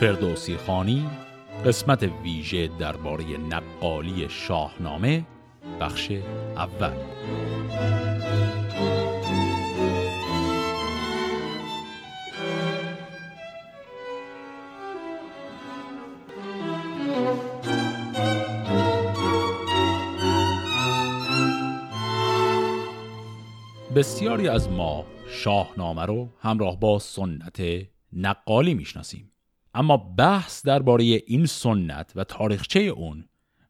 فردوسی خانی قسمت ویژه درباره نقالی شاهنامه بخش اول. بسیاری از ما شاهنامه رو همراه با سنت نقالی می‌شناسیم. اما بحث درباره این سنت و تاریخچه اون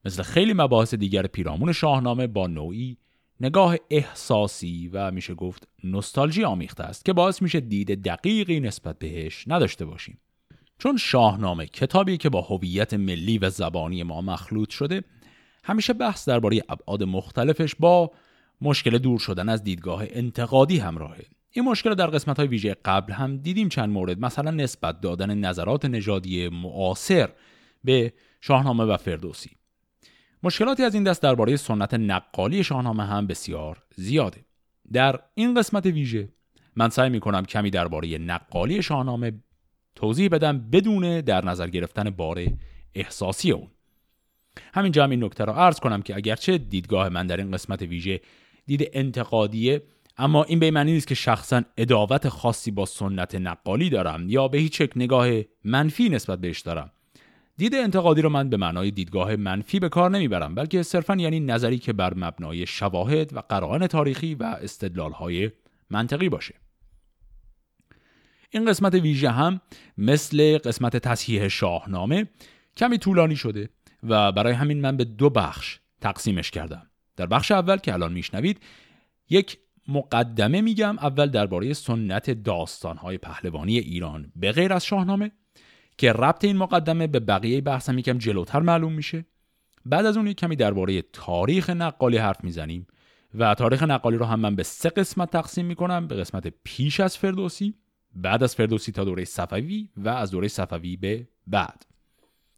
مثل خیلی مباحث دیگر پیرامون شاهنامه با نوعی نگاه احساسی و میشه گفت نوستالژی آمیخته است که باعث میشه دید دقیقی نسبت بهش نداشته باشیم. چون شاهنامه کتابی که با هویت ملی و زبانی ما مخلوط شده همیشه بحث درباره ابعاد مختلفش با مشکل دور شدن از دیدگاه انتقادی همراهه. این مشکل در قسمت های ویژه قبل هم دیدیم چند مورد. مثلا نسبت دادن نظرات نژادی معاصر به شاهنامه و فردوسی. مشکلاتی از این دست درباره سنت نقالی شاهنامه هم بسیار زیاده. در این قسمت ویژه من سعی می کنم کمی درباره نقالی شاهنامه توضیح بدم بدون در نظر گرفتن بار احساسی اون. همینجا هم این نکته را عرض کنم که اگرچه دیدگاه من در این قسمت ویژه دید انتقادیه اما این به معنی نیست که شخصا اداوت خاصی با سنت نقالی دارم یا به هیچ یک نگاه منفی نسبت بهش دارم. دید انتقادی رو من به معنای دیدگاه منفی به کار نمی‌برم بلکه صرفا یعنی نظری که بر مبنای شواهد و قرائن تاریخی و استدلالهای منطقی باشه. این قسمت ویژه هم مثل قسمت تصحیح شاهنامه کمی طولانی شده و برای همین من به دو بخش تقسیمش کردم. در بخش اول که الان میشنوید یک مقدمه میگم اول درباره سنت داستانهای پهلوانی ایران به غیر از شاهنامه که ربط این مقدمه به بقیه بحثم یکم جلوتر معلوم میشه. بعد از اون یک کمی درباره تاریخ نقالی حرف می‌زنیم و تاریخ نقالی رو هم من به سه قسمت تقسیم می‌کنم به قسمت پیش از فردوسی بعد از فردوسی تا دوره صفوی و از دوره صفوی به بعد.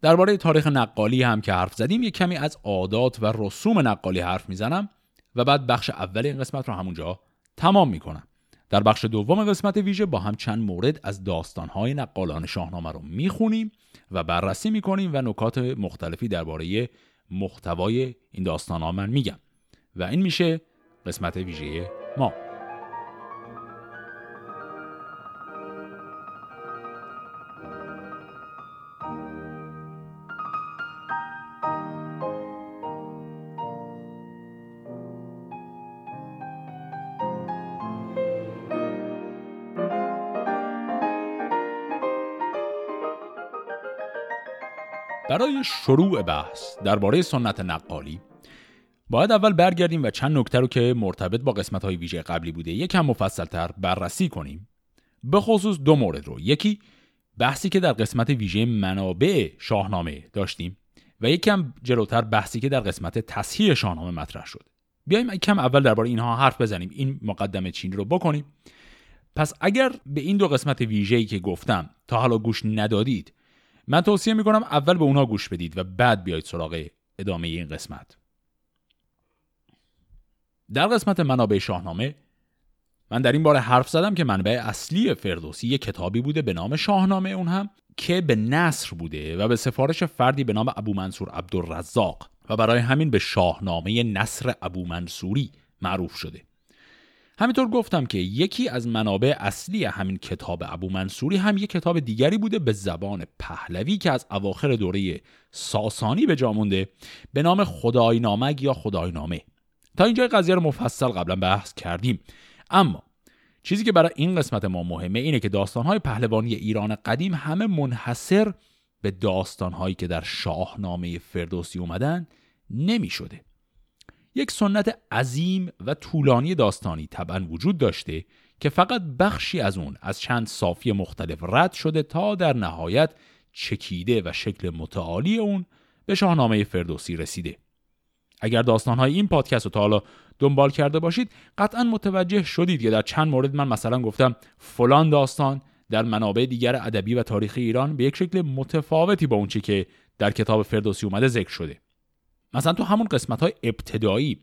درباره تاریخ نقالی هم که حرف زدیم یک کمی از عادات و رسوم نقالی حرف می‌زنم. و بعد بخش اول این قسمت رو همونجا تمام می‌کنم. در بخش دوم قسمت ویژه با هم چند مورد از داستانهای نقالان شاهنامه رو می‌خونیم و بررسی می‌کنیم و نکات مختلفی درباره محتوای این داستانها من میگم. و این میشه قسمت ویژه ما. برای شروع بحث درباره سنت نقالی باید اول برگردیم و چند نکته رو که مرتبط با قسمت های ویژه قبلی بوده یکم مفصلتر بررسی کنیم. به خصوص دو مورد رو. یکی بحثی که در قسمت ویژه منابع شاهنامه داشتیم و یکم جلوتر بحثی که در قسمت تصحیح شاهنامه مطرح شد. بیایم کم اول درباره اینها حرف بزنیم این مقدمه چینی رو بکنیم. پس اگر به این دو قسمت ویژه‌ای که گفتم تا حالا گوش ندادید من توصیه می‌کنم اول به اونا گوش بدید و بعد بیایید سراغ ادامه این قسمت. در قسمت منابع شاهنامه من در این باره حرف زدم که منبع اصلی فردوسی یک کتابی بوده به نام شاهنامه اون هم که به نصر بوده و به سفارش فردی به نام ابو منصور عبدالرزاق و برای همین به شاهنامه نصر ابو منصوری معروف شده. همینطور گفتم که یکی از منابع اصلی همین کتاب ابو منصوری هم یک کتاب دیگری بوده به زبان پهلوی که از اواخر دوره ساسانی به جا مونده به نام خداینامگ یا خداینامه تا اینجا قضیه رو مفصل قبلا بحث کردیم اما چیزی که برای این قسمت ما مهمه اینه که داستانهای پهلوانی ایران قدیم همه منحصر به داستانهایی که در شاهنامه فردوسی اومدن نمی شده. یک سنت عظیم و طولانی داستانی طبعا وجود داشته که فقط بخشی از اون از چند صافی مختلف رد شده تا در نهایت چکیده و شکل متعالی اون به شاهنامه فردوسی رسیده. اگر داستانهای این پادکست رو تا حالا دنبال کرده باشید قطعا متوجه شدید که در چند مورد من مثلا گفتم فلان داستان در منابع دیگر ادبی و تاریخی ایران به یک شکل متفاوتی با اونچه که در کتاب فردوسی اومده ذکر شده. مثلا تو همون قسمت های ابتدایی.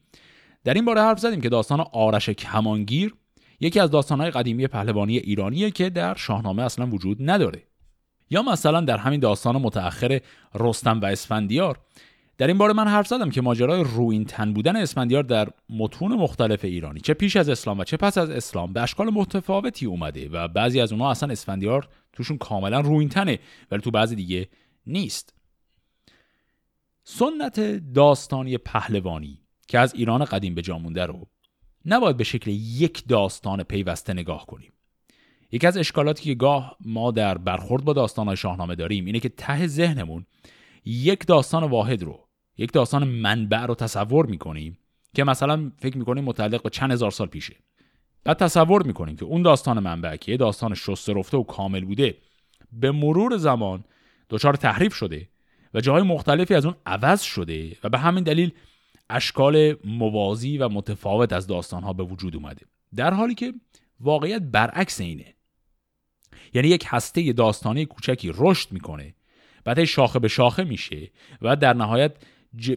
در این باره حرف زدیم که داستان آرش کمانگیر یکی از داستانهای قدیمی پهلوانی ایرانیه که در شاهنامه اصلا وجود نداره. یا مثلا در همین داستان متأخر رستم و اسفندیار. در این باره من حرف زدم که ماجرای روین تن بودن اسفندیار در متون مختلف ایرانی چه پیش از اسلام و چه پس از اسلام به اشکال متفاوتی اومده و بعضی از اونها اصلا اسفندیار توشون کاملا روین تنه ولی تو بعضی دیگه نیست. سنت داستانی پهلوانی که از ایران قدیم به جا مونده رو نباید به شکل یک داستان پیوسته نگاه کنیم. یکی از اشکالاتی که گاه ما در برخورد با داستانهای شاهنامه داریم اینه که ته ذهنمون یک داستان واحد رو یک داستان منبع رو تصور می‌کنیم که مثلا فکر می‌کنیم متعلق به چند هزار سال پیشه. بعد تصور می‌کنیم که اون داستان منبع که داستان شسته رفته و کامل بوده به مرور زمان دچار تحریف شده و جاهای مختلفی از اون عوض شده و به همین دلیل اشکال موازی و متفاوت از داستانها به وجود اومده. در حالی که واقعیت برعکس اینه. یعنی یک هسته داستانی کوچکی رشد می‌کنه بعد شاخه به شاخه میشه و در نهایت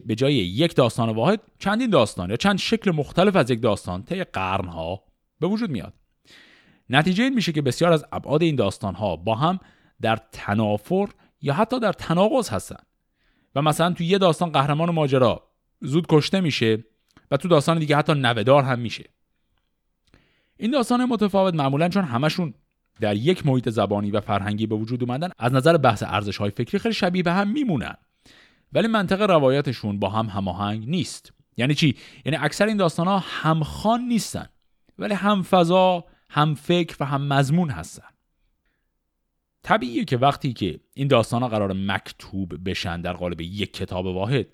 به جای یک داستان واحد چندین داستان یا چند شکل مختلف از یک داستان طی قرنها به وجود میاد. نتیجه این میشه که بسیار از ابعاد این داستانها با هم در تنافر یا حتی در تناقض هستن. و مثلا تو یه داستان قهرمان ماجرا زود کشته میشه و تو داستان دیگه حتی نودار هم میشه. این داستان متفاوت معمولا چون همشون در یک محیط زبانی و فرهنگی به وجود اومدن از نظر بحث ارزش های فکری خیلی شبیه به هم میمونن. ولی منطق روایتشون با هم هماهنگ نیست. یعنی چی؟ یعنی اکثر این داستان ها همخوان نیستن ولی هم فضا هم فکر و هم مضمون هستن. طبیعیه که وقتی که این داستان ها قرار مکتوب بشن در قالب یک کتاب واحد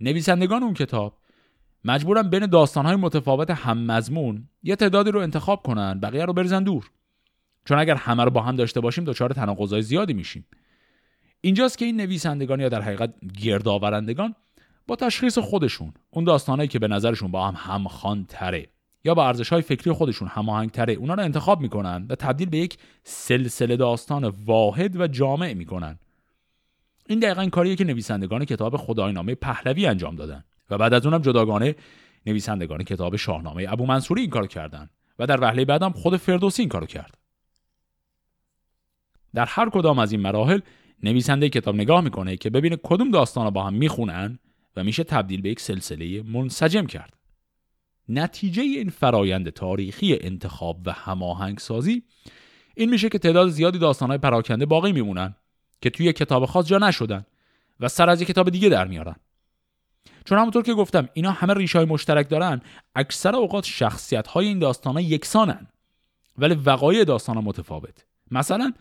نویسندگان اون کتاب مجبورن بین داستانهای متفاوت هم مضمون یه تعدادی رو انتخاب کنن بقیه رو بریزن دور. چون اگر همه رو با هم داشته باشیم دچار تناقضای زیادی میشیم. اینجاست که این نویسندگان یا در حقیقت گردآورندگان با تشخیص خودشون اون داستانهایی که به نظرشون با هم همخوان تره یا با ارزش های فکری خودشون هماهنگ تره اونا رو انتخاب می‌کنن و تبدیل به یک سلسله داستان واحد و جامع می‌کنن. این دقیقا کاریه که نویسندگان کتاب خداینامه پهلوی انجام دادن و بعد از اونم جداگانه نویسندگان کتاب شاهنامه ابو منصوری این کارو کردن و در وهله بعدم خود فردوسی این کارو کرد. در هر کدام از این مراحل نویسنده کتاب نگاه می‌کنه که ببینه کدوم داستان با هم می‌خونن و میشه تبدیل به یک سلسله منسجم کرد. نتیجه این فرایند تاریخی انتخاب و هماهنگ سازی این میشه که تعداد زیادی داستانهای پراکنده باقی میمونن که توی کتاب خاص جا نشدن و سر از کتاب دیگه در میارن. چون همونطور که گفتم اینا همه ریشه های مشترک دارن اکثر اوقات شخصیت های این داستان یکسانن ولی وقایع داستان متفاوت. مثلا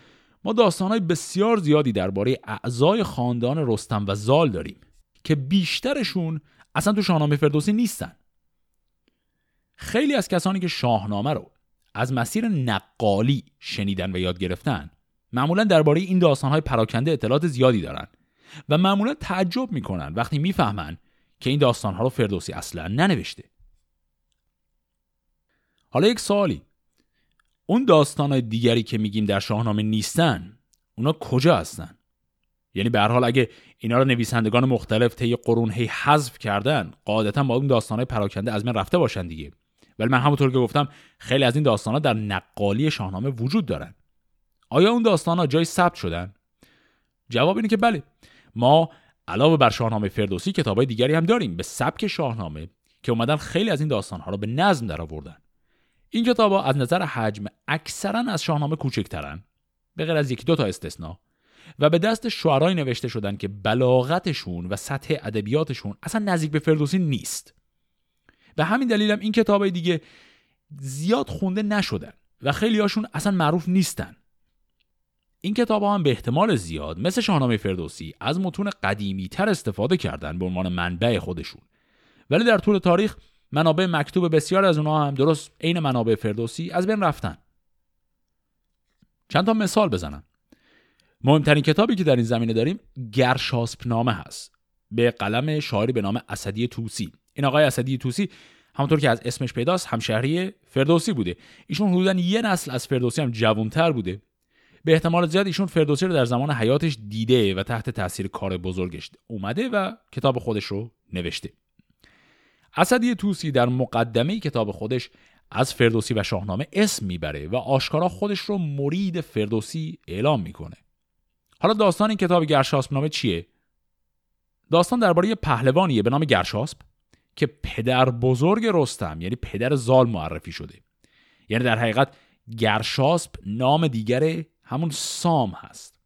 ما داستان های بسیار زیادی درباره اعضای خاندان رستم و زال داریم که بیشترشون اصلا تو شاهنامه فردوسی نیستن. خیلی از کسانی که شاهنامه رو از مسیر نقالی شنیدن و یاد گرفتن معمولا درباره این داستانهای پراکنده اطلاعات زیادی دارن و معمولا تعجب می‌کنن وقتی می‌فهمن که این داستانها رو فردوسی اصلا ننوشته. حالا یک سوالی. اون داستانهای دیگری که میگیم در شاهنامه نیستن اونا کجا هستن؟ یعنی به هر حال اگه اینا رو نویسندگان مختلف طی قرون هی حذف کردن قاعدتا با اون داستانهای پراکنده از من رفته باشن دیگه. ولی من همونطور که گفتم خیلی از این داستانها در نقالی شاهنامه وجود دارن. آیا اون داستان ها جای ثبت شدن؟ جواب اینه که بله. ما علاوه بر شاهنامه فردوسی کتابای دیگری هم داریم به سبک شاهنامه که اومدن خیلی از این داستان ها رو به نظم درآوردن. این کتاب ها از نظر حجم اکثرا از شاهنامه کوچکترن به غیر از یک دو تا استثنا و به دست شعرای نوشته شدن که بلاغتشون و سطح ادبیاتشون اصلا نزدیک به فردوسی نیست. به همین دلیل هم این کتابای دیگه زیاد خونده نشدن و خیلی هاشون اصلا معروف نیستن. این کتاب هم به احتمال زیاد مثل شاهنامه فردوسی از متون قدیمی تر استفاده کردن به عنوان منبع خودشون. ولی در طول تاریخ منابع مکتوب بسیار از اونها هم درست عین منابع فردوسی از بین رفتن. چند تا مثال بزنم. مهمترین کتابی که در این زمینه داریم گرشاسپ نامه هست. به قلم شاعری به نام اسدی توسی این آقای اسدی توسی همونطور که از اسمش پیداست همشهری فردوسی بوده. ایشون حدودا یه نسل از فردوسی هم جوانتر بوده. به احتمال زیاد ایشون فردوسی رو در زمان حیاتش دیده و تحت تاثیر کار بزرگش اومده و کتاب خودش رو نوشته. اسدی توسی در مقدمه کتاب خودش از فردوسی و شاهنامه اسم می‌بره و آشکارا خودش رو مرید فردوسی اعلام می‌کنه. حالا داستان این کتاب گرشاسب نامه چیه؟ داستان درباره پهلوانیه به نام گرشاسب که پدر بزرگ رستم یعنی پدر زال معرفی شده. یعنی در حقیقت گرشاسب نام دیگر همون سام هست.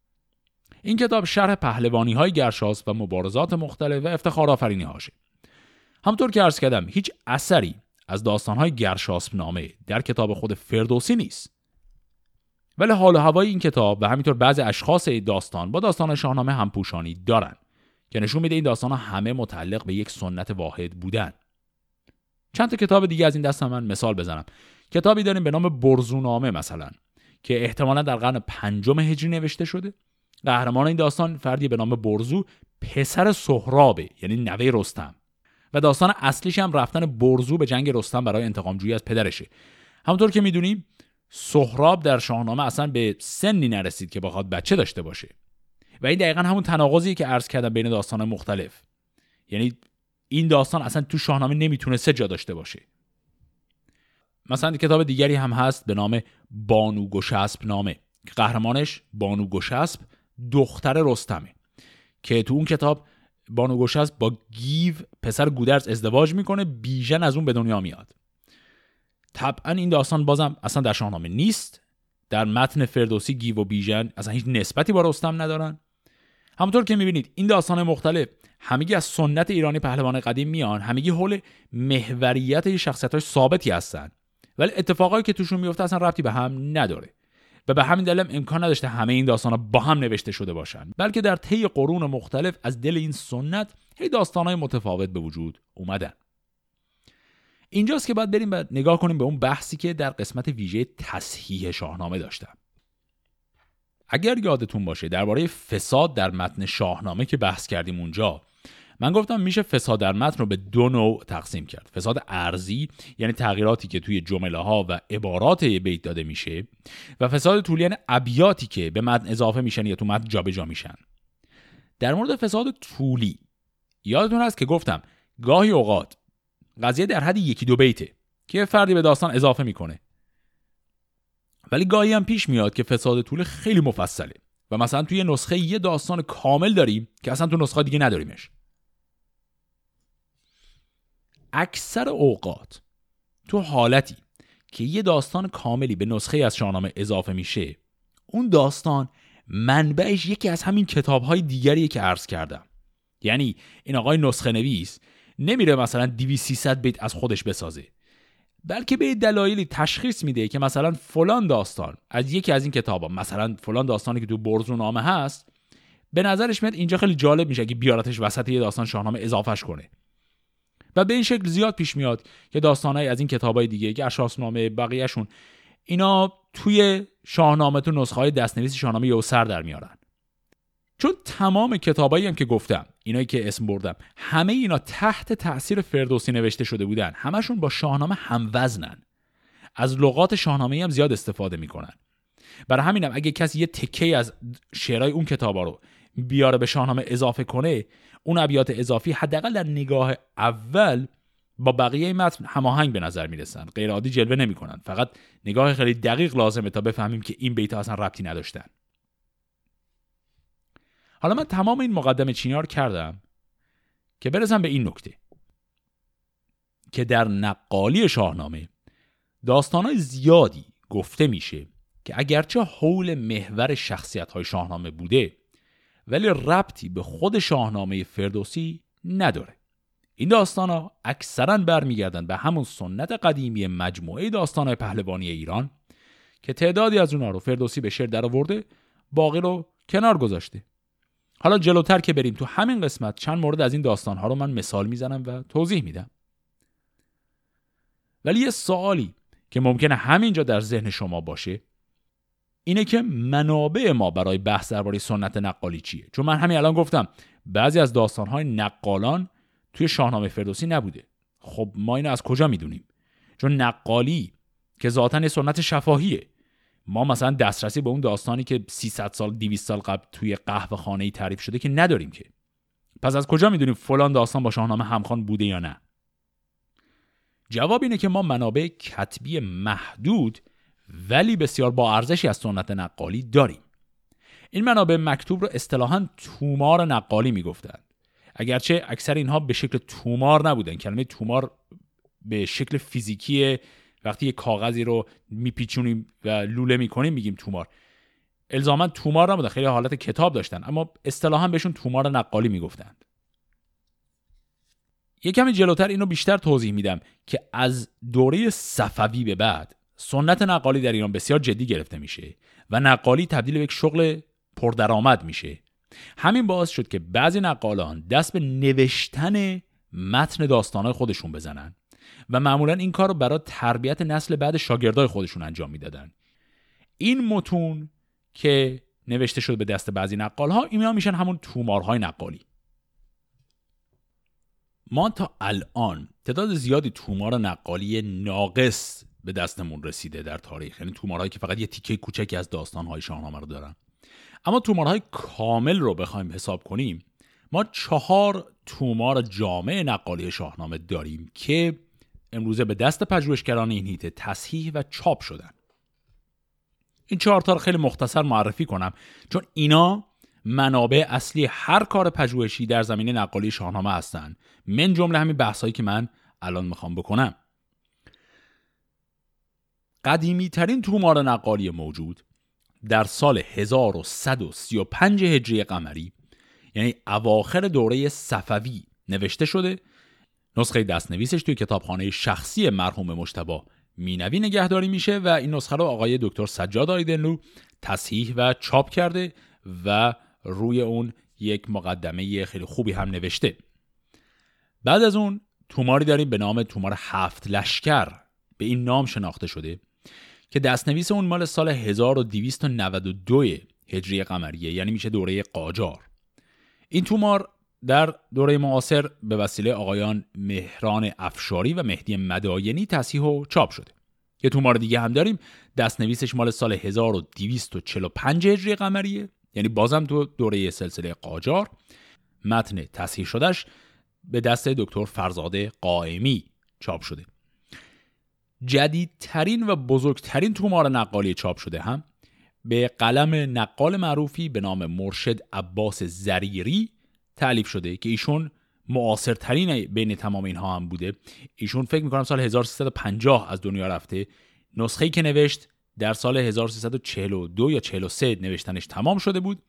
این کتاب شرح پهلوانی های گرشاسب و مبارزات مختلف و افتخار آفرینی هاشه. همطور که عرض کردم هیچ اثری از داستان های گرشاسب نامه در کتاب خود فردوسی نیست. ولی حال و هوای این کتاب و همینطور بعضی اشخاص داستان با داستان شاهنامه همپوشانی دارن. که نشون میده این داستان ها همه متعلق به یک سنت واحد بودن. چند تا کتاب دیگه از این دست من مثال بزنم. کتابی داریم به نام برزونامه مثلا که احتمالا در قرن پنجم هجری نوشته شده. قهرمان این داستان فردی به نام برزو پسر سهرابه یعنی نوه رستم. و داستان اصلیش هم رفتن برزو به جنگ رستم برای انتقام جویی از پدرشه. همونطور که می‌دونیم سهراب در شاهنامه اصلا به سنی نرسید که بخواد بچه داشته باشه. و این دقیقا همون تناقضی که عرض کردم بین داستان مختلف. یعنی این داستان اصلا تو شاهنامه نمی‌تونسته جا داشته باشه. مثلا کتاب دیگری هم هست به نام بانو گشسب نامه. که قهرمانش بانو گشسب دختر رستمه. که تو اون کتاب بانو گشسب با گیو پسر گودرز ازدواج می‌کنه بیژن از اون به دنیا میاد. طبعا این داستان بازم اصلا در شاهنامه نیست. در متن فردوسی گیو و بیژن اصلا هیچ نسبتی با رستم ندارن. همونطور که می‌بینید این داستان مختلف. همگی از سنت ایرانی پهلوان قدیم میان. همگی حول محوریت شخصیت های ثابتی هستن. ولی اتفاقایی که توشون میفته اصلا ربطی به هم نداره. و به همین دلیل امکان نداشته همه این داستان ها با هم نوشته شده باشن. بلکه در طی قرون مختلف از دل این سنت هی داستان های متفاوت به وجود اومدن. اینجاست که باید بریم و نگاه کنیم به اون بحثی که در قسمت ویژه تصحیح شاهنامه داشتم. اگر یادتون باشه درباره فساد در متن شاهنامه که بحث کردیم اونجا من گفتم میشه فساد در متن رو به دو نوع تقسیم کرد. فساد ارزی یعنی تغییراتی که توی جمله ها و عبارات بیت داده میشه و فساد طولی یعنی ابیاتی که به متن اضافه میشن یا تو متن جابجا میشن. در مورد فساد طولی یادتون هست که گفتم گاهی اوقات قضیه در حد یکی دو بیته که فردی به داستان اضافه می‌کنه. ولی گاهی هم پیش میاد که فساد طول خیلی مفصله و مثلا توی نسخه یه داستان کامل داریم که اصلا تو نسخه دیگه نداریمش. اکثر اوقات تو حالتی که یه داستان کاملی به نسخه از شاهنامه اضافه میشه اون داستان منبعش یکی از همین کتاب های دیگریه که عرض کردم. یعنی این آقای نسخه نویس نمیره مثلا 2300 بیت از خودش بسازه. بلکه به دلایلی تشخیص میده که مثلا فلان داستان از یکی از این کتابا مثلا فلان داستانی که تو برزو نامه هست به نظرش میاد اینجا خیلی جالب میشه که بیارتش وسط یه داستان شاهنامه اضافهش کنه. و به این شکل زیاد پیش میاد که داستانهایی از این کتابای دیگه گرشاسنامه بقیهشون اینا توی شاهنامه تو نسخه های دستنویس شاهنامه یه سر در میارن. چون تمام کتابایی هم که گفتم اینایی که اسم بردم همه اینا تحت تاثیر فردوسی نوشته شده بودن. همشون با شاهنامه هم وزنن از لغات شاهنامه هم زیاد استفاده می‌کنن. برای همینم اگه کسی یه تکه از شعرهای اون کتابا رو بیاره به شاهنامه اضافه کنه اون ابیات اضافی حداقل در نگاه اول با بقیه متن هماهنگ به نظر می‌رسن. غیر عادی جلوه نمی‌کنن. فقط نگاه خیلی دقیق لازمه تا بفهمیم که این بیت اصلا ربطی نداشتن. حالا من تمام این مقدمه چینار کردم؟ که برسم به این نکته. که در نقالی شاهنامه داستانهای زیادی گفته میشه که اگرچه حول محور شخصیت های شاهنامه بوده ولی ربطی به خود شاهنامه فردوسی نداره. این داستان ها اکثرا برمیگردن به همون سنت قدیمی مجموعه داستان های پهلوانی ایران که تعدادی از اونها رو فردوسی به شعر درآورده باقی رو کنار گذاشته. حالا جلوتر که بریم تو همین قسمت چند مورد از این داستان ها رو من مثال می‌زنم و توضیح میدم. ولی یه سوالی که ممکنه همینجا در ذهن شما باشه اینه که منابع ما برای بحث درباره سنت نقالی چیه؟ چون من همین الان گفتم بعضی از داستانهای نقالان توی شاهنامه فردوسی نبوده. خب ما اینو از کجا می‌دونیم؟ چون نقالی که ذاتا سنت شفاهیه. ما مثلا دسترسی به اون داستانی که 300 سال 200 سال قبل توی قهوه خانه ای تعریف شده که نداریم که. پس از کجا می‌دونیم فلان داستان با شاهنامه همخوان بوده یا نه؟ جواب اینه که ما منابع کتبی محدود ولی بسیار با ارزشی از سنت نقالی داریم. این منابع مکتوب رو اصطلاحا تومار نقالی می‌گفتند. اگرچه اکثر اینها به شکل تومار نبودن. کلمه تومار به شکل فیزیکی وقتی یه کاغذی رو میپیچونیم و لوله می‌کنیم میگیم تومار. الزاما تومار نبودن خیلی حالت کتاب داشتن اما اصطلاحا بهشون تومار نقالی می‌گفتند. یه کمی جلوتر اینو بیشتر توضیح میدم که از دوره صفوی به بعد سنت نقالی در ایران بسیار جدی گرفته میشه و نقالی تبدیل به یک شغل پردرآمد میشه. همین باعث شد که بعضی نقالان دست به نوشتن متن داستانهای خودشون بزنن. و معمولا این کار رو برای تربیت نسل بعد شاگردای خودشون انجام می‌دادن. این متون که نوشته شد به دست بعضی نقال ها اینا میشن همون تومارهای نقالی. ما تا الان تعداد زیادی تومار نقالی ناقص به دستمون رسیده در تاریخ. یعنی تومارهایی که فقط یه تیکه کوچکی از داستانهای شاهنامه رو دارن. اما تومارهای کامل رو بخوایم حساب کنیم ما چهار تومار جامع نقالی شاهنامه داریم که امروزه به دست پژوهشگران این هیته تصحیح و چاپ شدن. این چهار تا رو خیلی مختصر معرفی کنم چون اینا منابع اصلی هر کار پژوهشی در زمینه نقالی شاهنامه هستند من جمله همین بحثایی که من الان می‌خوام بکنم. قدیمی ترین تومار نقالی موجود در سال 1135 هجری قمری یعنی اواخر دوره صفوی نوشته شده نسخه دستنویسش توی کتابخانه شخصی مرحوم مشتبا مینوی نگهداری میشه و این نسخه رو آقای دکتر سجاد آیدنلو تصحیح و چاپ کرده و روی اون یک مقدمه خیلی خوبی هم نوشته. بعد از اون توماری داریم به نام تومار هفت لشکر. به این نام شناخته شده که دستنویس اون مال سال 1292 هجری قمریه یعنی میشه دوره قاجار. این تومار در دوره معاصر به وسیله آقایان مهران افشاری و مهدی مداینی تصحیح و چاپ شده یه تومار دیگه هم داریم دستنویسش مال سال 1245 هجری قمریه یعنی بازم تو دوره سلسله قاجار. متن تصحیح شدهش به دست دکتر فرزاده قائمی چاپ شده. جدیدترین و بزرگترین تومار نقالی چاپ شده هم به قلم نقال معروفی به نام مرشد عباس زریری تعلیف شده که ایشون معاصرترین بین تمام اینها هم بوده. ایشون فکر می‌کنم سال 1350 از دنیا رفته. نسخه که نوشت در سال 1342 یا 43 نوشتنش تمام شده بود.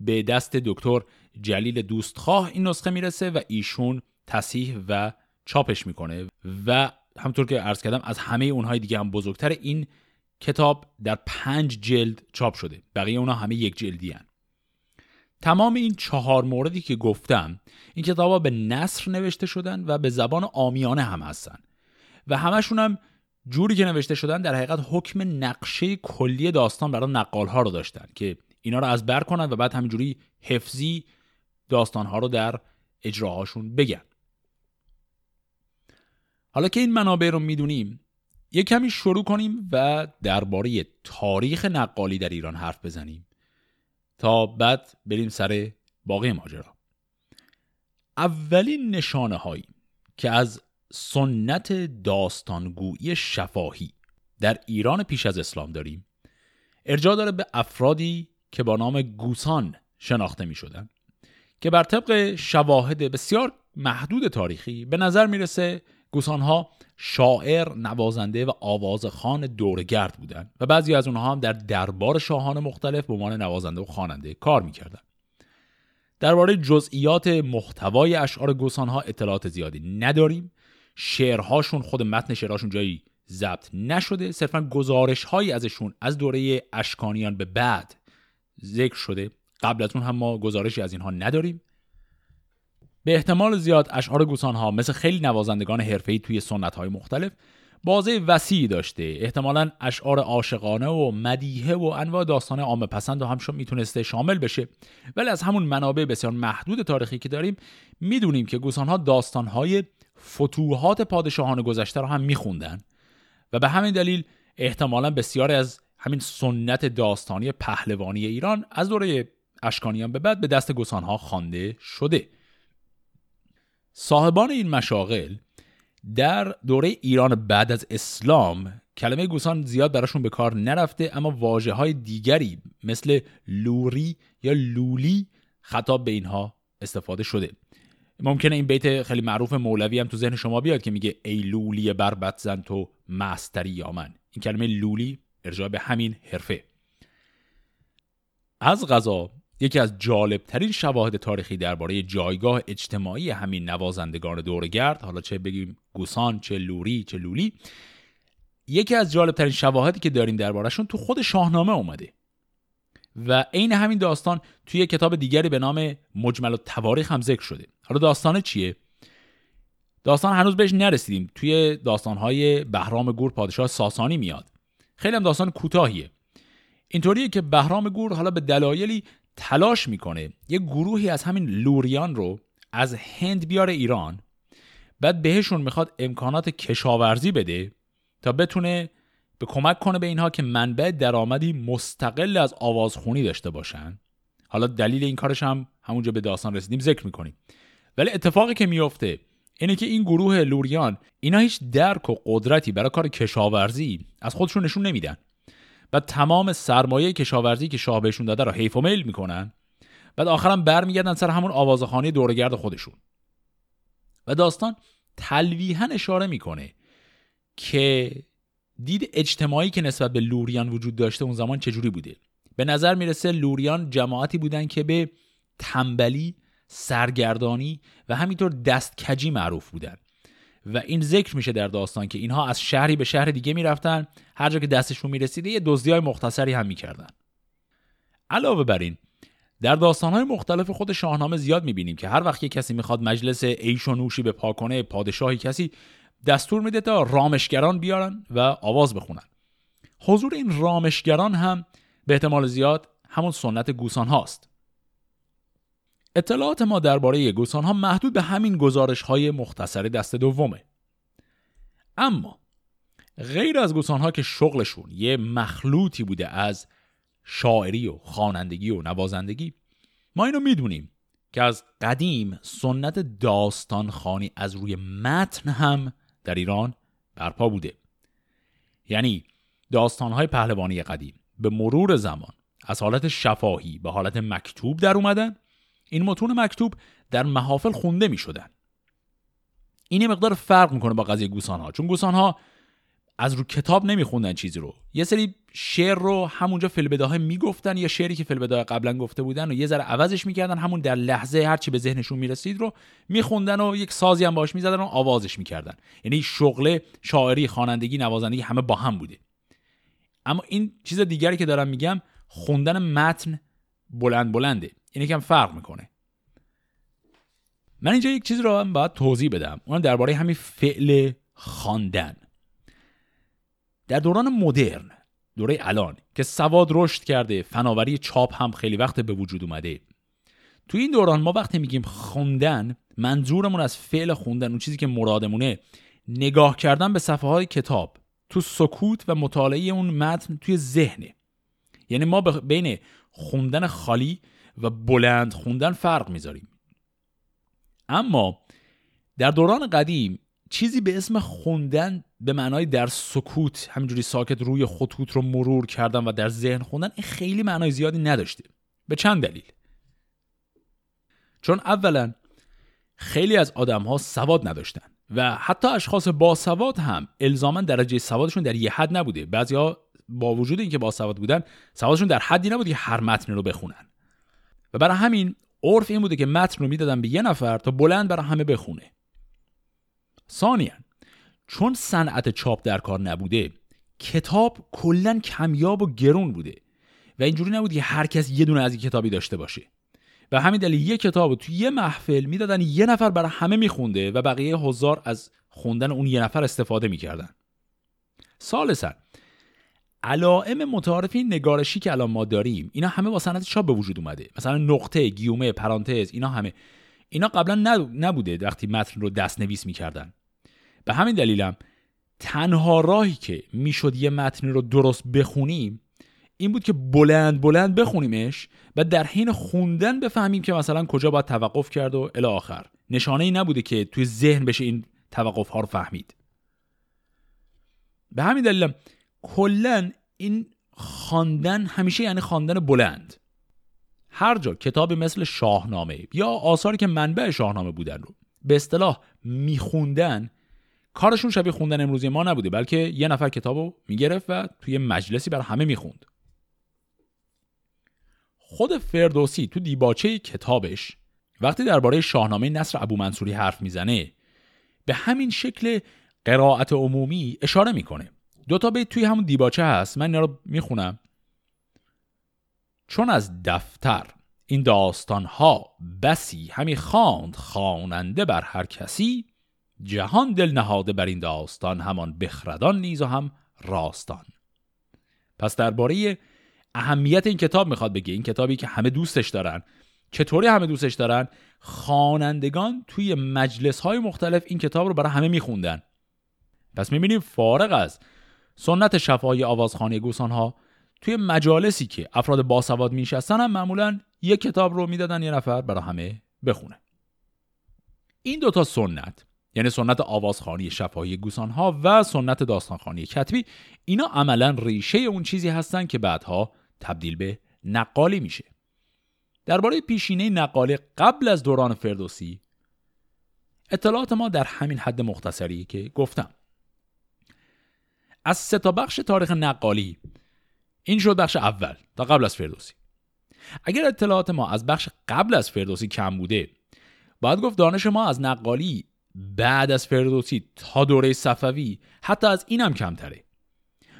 به دست دکتر جلیل دوستخواه این نسخه می‌رسه و ایشون تصیح و چاپش می‌کنه. و همطور که عرض کردم از همه اونهای دیگه هم بزرگتر این کتاب در پنج جلد چاپ شده. بقیه اونها همه یک جلدی هن. تمام این چهار موردی که گفتم این کتاب به نصر نوشته شدن و به زبان آمیانه هم هستن. و همشون هم جوری که نوشته شدن در حقیقت حکم نقشه کلی داستان برای نقال ها رو داشتن که اینا رو از بر کنن و بعد همینجوری حفظی داستان ها رو در اجراهاشون بگن. حالا که این منابع رو می‌دونیم یه کمی شروع کنیم و درباره تاریخ نقالی در ایران حرف بزنیم. تا بعد بریم سر باقی ماجرا. اولین نشانه هایی که از سنت داستانگویی شفاهی در ایران پیش از اسلام داریم ارجاع داره به افرادی که با نام گوسان شناخته می شدن که بر طبق شواهد بسیار محدود تاریخی به نظر می‌رسه گوسانها شاعر، نوازنده و آوازخان دورگرد بودند و بعضی از اونها هم در دربار شاهان مختلف به عنوان نوازنده و خواننده کار می‌کردند. درباره جزئیات محتوای اشعار گوسانها اطلاعات زیادی نداریم. شعرهاشون خود متن شعرهاشون جایی ضبط نشده صرفا گزارش هایی ازشون از دوره اشکانیان به بعد ذکر شده قبل از اون هم ما گزارشی از اینها نداریم به احتمال زیاد اشعار گوسان ها مثل خیلی نوازندگان حرفه‌ای توی سنت های مختلف بازه وسیعی داشته. احتمالا اشعار عاشقانه و مدیحه و انواع داستان عامه پسند هم می‌تونسته شامل بشه. ولی از همون منابع بسیار محدود تاریخی که داریم می‌دونیم که گوسان ها داستان های فتوحات پادشاهان گذشته رو هم میخوندن. و به همین دلیل احتمالا بسیاری از همین سنت داستانی پهلوانی ایران از دوره اشکانیان به بعد به دست گوسان ها خوانده شده. صاحبان این مشاغل در دوره ایران بعد از اسلام کلمه گوسان زیاد براشون به کار نرفته اما واجه های دیگری مثل لوری یا لولی خطاب به اینها استفاده شده. ممکنه این بیت خیلی معروف مولوی هم تو ذهن شما بیاد که میگه ای لولی بربت زن تو مستری یا من. این کلمه لولی ارجاع به همین حرفه. از غذا یکی از جالبترین شواهد تاریخی درباره جایگاه اجتماعی همین نوازندگان دورگرد حالا چه بگیم گوسان چه لوری چه لولی یکی از جالبترین شواهدی که داریم دربارهشون تو خود شاهنامه اومده. و عین همین داستان توی کتاب دیگری به نام مجمل و تواریخ هم ذکر شده. حالا داستان چیه؟ داستان هنوز بهش نرسیدیم. توی داستانهای بهرام گور پادشاه ساسانی میاد. خیلی هم داستان کوتاهیه. اینطوریه که بهرام گور حالا به دلایلی تلاش می‌کنه یه گروهی از همین لوریان رو از هند بیاره ایران بعد بهشون می‌خواد امکانات کشاورزی بده تا بتونه به کمک کنه به اینها که منبع درآمدی مستقل از آوازخونی داشته باشن. حالا دلیل این کارش هم همونجا به داستان رسیدیم ذکر می‌کنیم. ولی اتفاقی که میفته اینه که این گروه لوریان اینا هیچ درک و قدرتی برای کار کشاورزی از خودشون نشون نمیدن. و تمام سرمایه کشاورزی که شاه بهشون داده رو حیف و میل می‌کنن. بعد آخرم برمیگردن سر همون آوازخانی دورگرد خودشون. و داستان تلویحا اشاره می‌کنه که دید اجتماعی که نسبت به لوریان وجود داشته اون زمان چجوری بوده. به نظر می‌رسه لوریان جماعتی بودن که به تنبلی سرگردانی و همینطور دستکجی معروف بودن. و این ذکر میشه در داستان که اینها از شهری به شهر دیگه می‌رفتن. هر جا که دستشون می‌رسیده یه دزدی های مختصری هم می‌کردن. علاوه بر این در داستانهای مختلف خود شاهنامه زیاد می‌بینیم که هر وقت کسی می‌خواد مجلس عیش و نوشی به پاکنه پادشاهی کسی دستور میده تا رامشگران بیارن و آواز بخونن. حضور این رامشگران هم به احتمال زیاد همون سنت گوسان هاست اطلاعات ما درباره گوسان ها محدود به همین گزارش های مختصر دست دومه. اما غیر از گوسان ها که شغلشون یه مخلوطی بوده از شاعری و خوانندگی و نوازندگی ما اینو می‌دونیم که از قدیم سنت داستان خانی از روی متن هم در ایران برپا بوده. یعنی داستانهای پهلوانی قدیم به مرور زمان از حالت شفاهی به حالت مکتوب در اومدن این متون مکتوب در محافل خونده می شدن این مقدار فرق می‌کنه با قضیه گوسان ها چون گوسان ها از رو کتاب نمیخوندن چیزی رو. یه سری شعر رو همونجا فلبداه می‌گفتن یا شعری که فلبداه قبلا گفته بودن و یه ذره عوضش می‌کردن همون در لحظه هرچی به ذهنشون می‌رسید رو میخوندن و یک سازی هم باش می‌زدن و آوازش می‌کردن. یعنی شغل شاعری خوانندگی نوازندگی همه با هم بوده. اما این چیز دیگری که دارم میگم خوندن متن بلند بلنده. این یکم فرق می‌کنه. من اینجا یک چیز رو هم باید توضیح بدم. اونم درباره همین فعل خواندن. در دوران مدرن دوره الان که سواد رشد کرده فناوری چاپ هم خیلی وقت به وجود اومده. تو این دوران ما وقتی میگیم خوندن منظورمون از فعل خوندن اون چیزی که مرادمونه نگاه کردن به صفحه های کتاب تو سکوت و مطالعه اون متن توی ذهنه. یعنی ما بین خوندن خالی و بلند خوندن فرق می‌ذاریم. اما در دوران قدیم چیزی به اسم خوندن به معنای در سکوت همینجوری ساکت روی خطوط رو مرور کردن و در ذهن خوندن این خیلی معنای زیادی نداشته. به چند دلیل؟ چون اولا خیلی از آدم ها سواد نداشتن و حتی اشخاص با سواد هم الزاما درجه سوادشون در یه حد نبوده. بعضیا با وجود اینکه با سواد بودن سوادشون در حدی نبود که هر متن رو بخونن. و برای همین عرف این بوده که متن رو می‌دادن به یه نفر تا بلند برای همه بخونه. ثانیا چون صنعت چاپ در کار نبوده کتاب کلا کمیاب و گرون بوده و اینجوری نبود که هر کس یه دونه از این کتابی داشته باشه. و همین دلیل یه کتاب تو یه محفل می‌دادن یه نفر برای همه میخونده و بقیه هزار از خوندن اون یه نفر استفاده می‌کردن. سالسا علائم متعارفی نگارشی که الان ما داریم اینا همه با صنعت چاپ به وجود اومده. مثلا نقطه گیومه پرانتز اینا همه. اینا قبلا نبوده وقتی متن رو دست نویس می‌کردن. به همین دلیلم تنها راهی که می‌شد یه متنی رو درست بخونیم این بود که بلند بلند بخونیمش و در حین خوندن بفهمیم که مثلا کجا باید توقف کرد و الی آخر. نشانه ای نبوده که توی ذهن بشه این توقف ها رو فهمید. به همین دلیل کلا این خواندن همیشه یعنی خواندن بلند. هر جا کتابی مثل شاهنامه یا آثاری که منبع شاهنامه بودن رو به اصطلاح میخوندن کارشون شبیه خوندن امروزی ما نبوده بلکه یه نفر کتابو می‌گرفت و توی مجلسی بر همه می‌خوند. خود فردوسی تو دیباچه کتابش وقتی درباره شاهنامه نصر ابو منصوری حرف می‌زنه به همین شکل قرائت عمومی اشاره می‌کنه. دو تا بیت توی همون دیباچه هست. من اینا رو می‌خونم. چون از دفتر این داستان ها بسی همی خواند خواننده بر هر کسی جهان دل نهاده بر این داستان همان بخردان نیز و هم راستان. پس درباره اهمیت این کتاب می‌خواد بگه. این کتابی که همه دوستش دارن. چطوری همه دوستش دارن؟ خوانندگان توی مجلس های مختلف این کتاب رو برای همه میخوندن. پس می‌بینیم فارغ از سنت شفاهی آوازخانی گوسان ها توی مجالسی که افراد باسواد میشستن هم معمولا یک کتاب رو می‌دادن یه نفر برای همه بخونه. این دوتا سنت یعنی سنت آوازخانی شفاهی گوسان ها و سنت داستانخانی کتبی اینا عملا ریشه اون چیزی هستن که بعدها تبدیل به نقالی میشه. درباره پیشینه نقاله قبل از دوران فردوسی اطلاعات ما در همین حد مختصری که گفتم. از سه تا بخش تاریخ نقالی. این شد بخش اول تا قبل از فردوسی. اگر اطلاعات ما از بخش قبل از فردوسی کم بوده باید گفت دانش ما از نقالی بعد از فردوسی تا دوره صفوی حتی از اینم کمتره.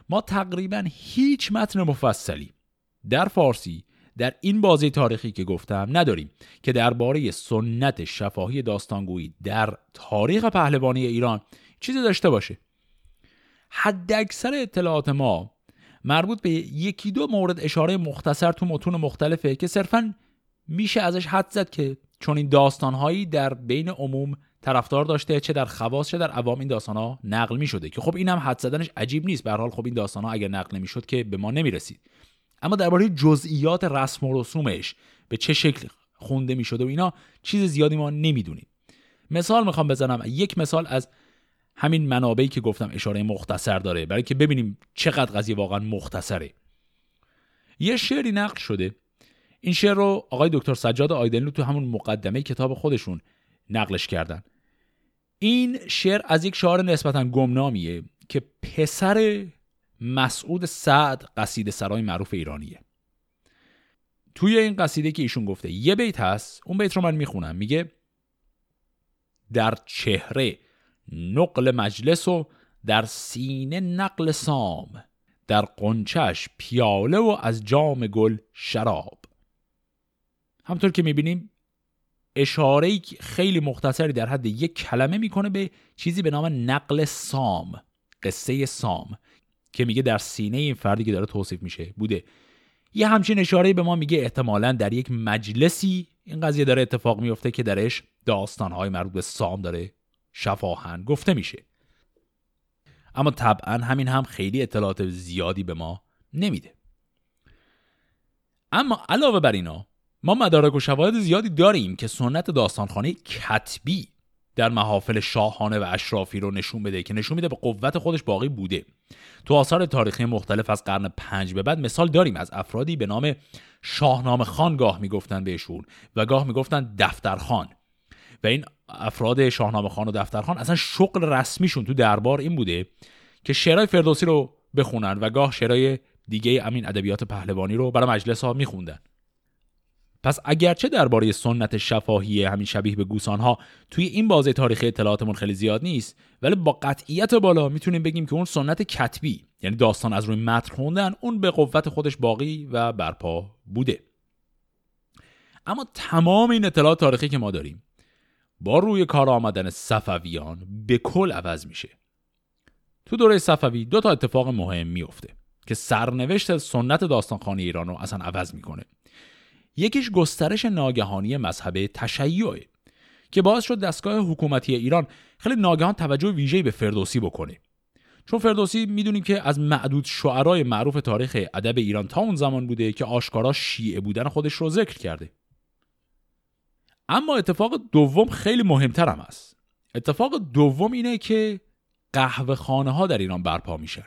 ما تقریبا هیچ متن مفصلی در فارسی در این بازی تاریخی که گفتم نداریم که درباره سنت شفاهی داستانگویی در تاریخ پهلوانی ایران چیزی داشته باشه. حد اکثر اطلاعات ما مربوط به یکی دو مورد اشاره مختصر تو متون مختلفه که صرفا میشه ازش حد زد که چون این داستانهایی در بین عموم طرفدار داشته چه در خواص چه در عوام این داستان ها نقل می شده که خب این هم حد زدنش عجیب نیست. به حال خب این داستان ها اگر نقل نمی شد که به ما نمی رسید اما درباره جزئیات رسم و رسومش به چه شکل خونده می شده و اینا چیز زیادی ما نمی‌دونیم. مثال می‌خوام بزنم. یک مثال از همین منابعی که گفتم اشاره مختصر داره برای که ببینیم چقدر قضیه واقعا مختصره. یه شعری نقل شده. این شعر رو آقای دکتر سجاد آیدنلو تو همون مقدمه کتاب خودشون نقلش کردن. این شعر از یک شاعر نسبتا گمنامیه که پسر مسعود سعد قصیده سرای معروف ایرانیه. توی این قصیده که ایشون گفته یه بیت هست اون بیت رو من می‌خونم. میگه در چهره نقل مجلس و در سینه نقل سام در قنچش پیاله و از جام گل شراب. همطور که می‌بینیم اشاره خیلی مختصری در حد یک کلمه می‌کنه به چیزی به نام نقل سام قصه سام که میگه در سینه این فردی که داره توصیف میشه بوده. یه همچین اشاره به ما میگه احتمالا در یک مجلسی این قضیه داره اتفاق میفته که درش داستانهای مربوط به سام داره شفاهن گفته میشه. اما طبعا همین هم خیلی اطلاعات زیادی به ما نمیده. اما علاوه بر اینا ما مدارک و شواهد زیادی داریم که سنت داستانخانه کتبی در محافل شاهانه و اشرافی رو نشون بده که نشون میده به قوت خودش باقی بوده. تو آثار تاریخی مختلف از قرن پنج به بعد مثال داریم از افرادی به نام شاهنامه خان گاه می‌گفتن بهشون و گاه می‌گفتن دفترخان. و این افراد شاهنامه خان و دفترخان اصلا شغل رسمیشون تو دربار این بوده که شعرهای فردوسی رو بخونن و گاه شعرهای دیگه امین ادبیات پهلوانی رو برای مجلس ها میخوندن. پس اگرچه درباره سنت شفاهی همین شبیه به گوسان ها توی این بازه تاریخی اطلاعاتمون خیلی زیاد نیست ولی با قطعیت بالا می‌تونیم بگیم که اون سنت کتبی یعنی داستان از روی متن خوندن اون به قوت خودش باقی و برپا بوده. اما تمام این اطلاعات تاریخی که ما داریم با روی کار آمدن صفویان به کل عوض میشه. تو دوره صفوی دو تا اتفاق مهم میفته که سرنوشت سنت داستانخوانی ایران رو اصلا عوض می‌کنه. یکیش گسترش ناگهانی مذهب تشیعه که باعث شد دستگاه حکومتی ایران خیلی ناگهان توجه ویژه‌ای به فردوسی بکنه. چون فردوسی می‌دونیم که از معدود شعرای معروف تاریخ ادب ایران تا اون زمان بوده که آشکارا شیعه بودن خودش رو ذکر کرده. اما اتفاق دوم خیلی مهمتر هم است. اتفاق دوم اینه که قهوه خانه ها در ایران برپا میشن.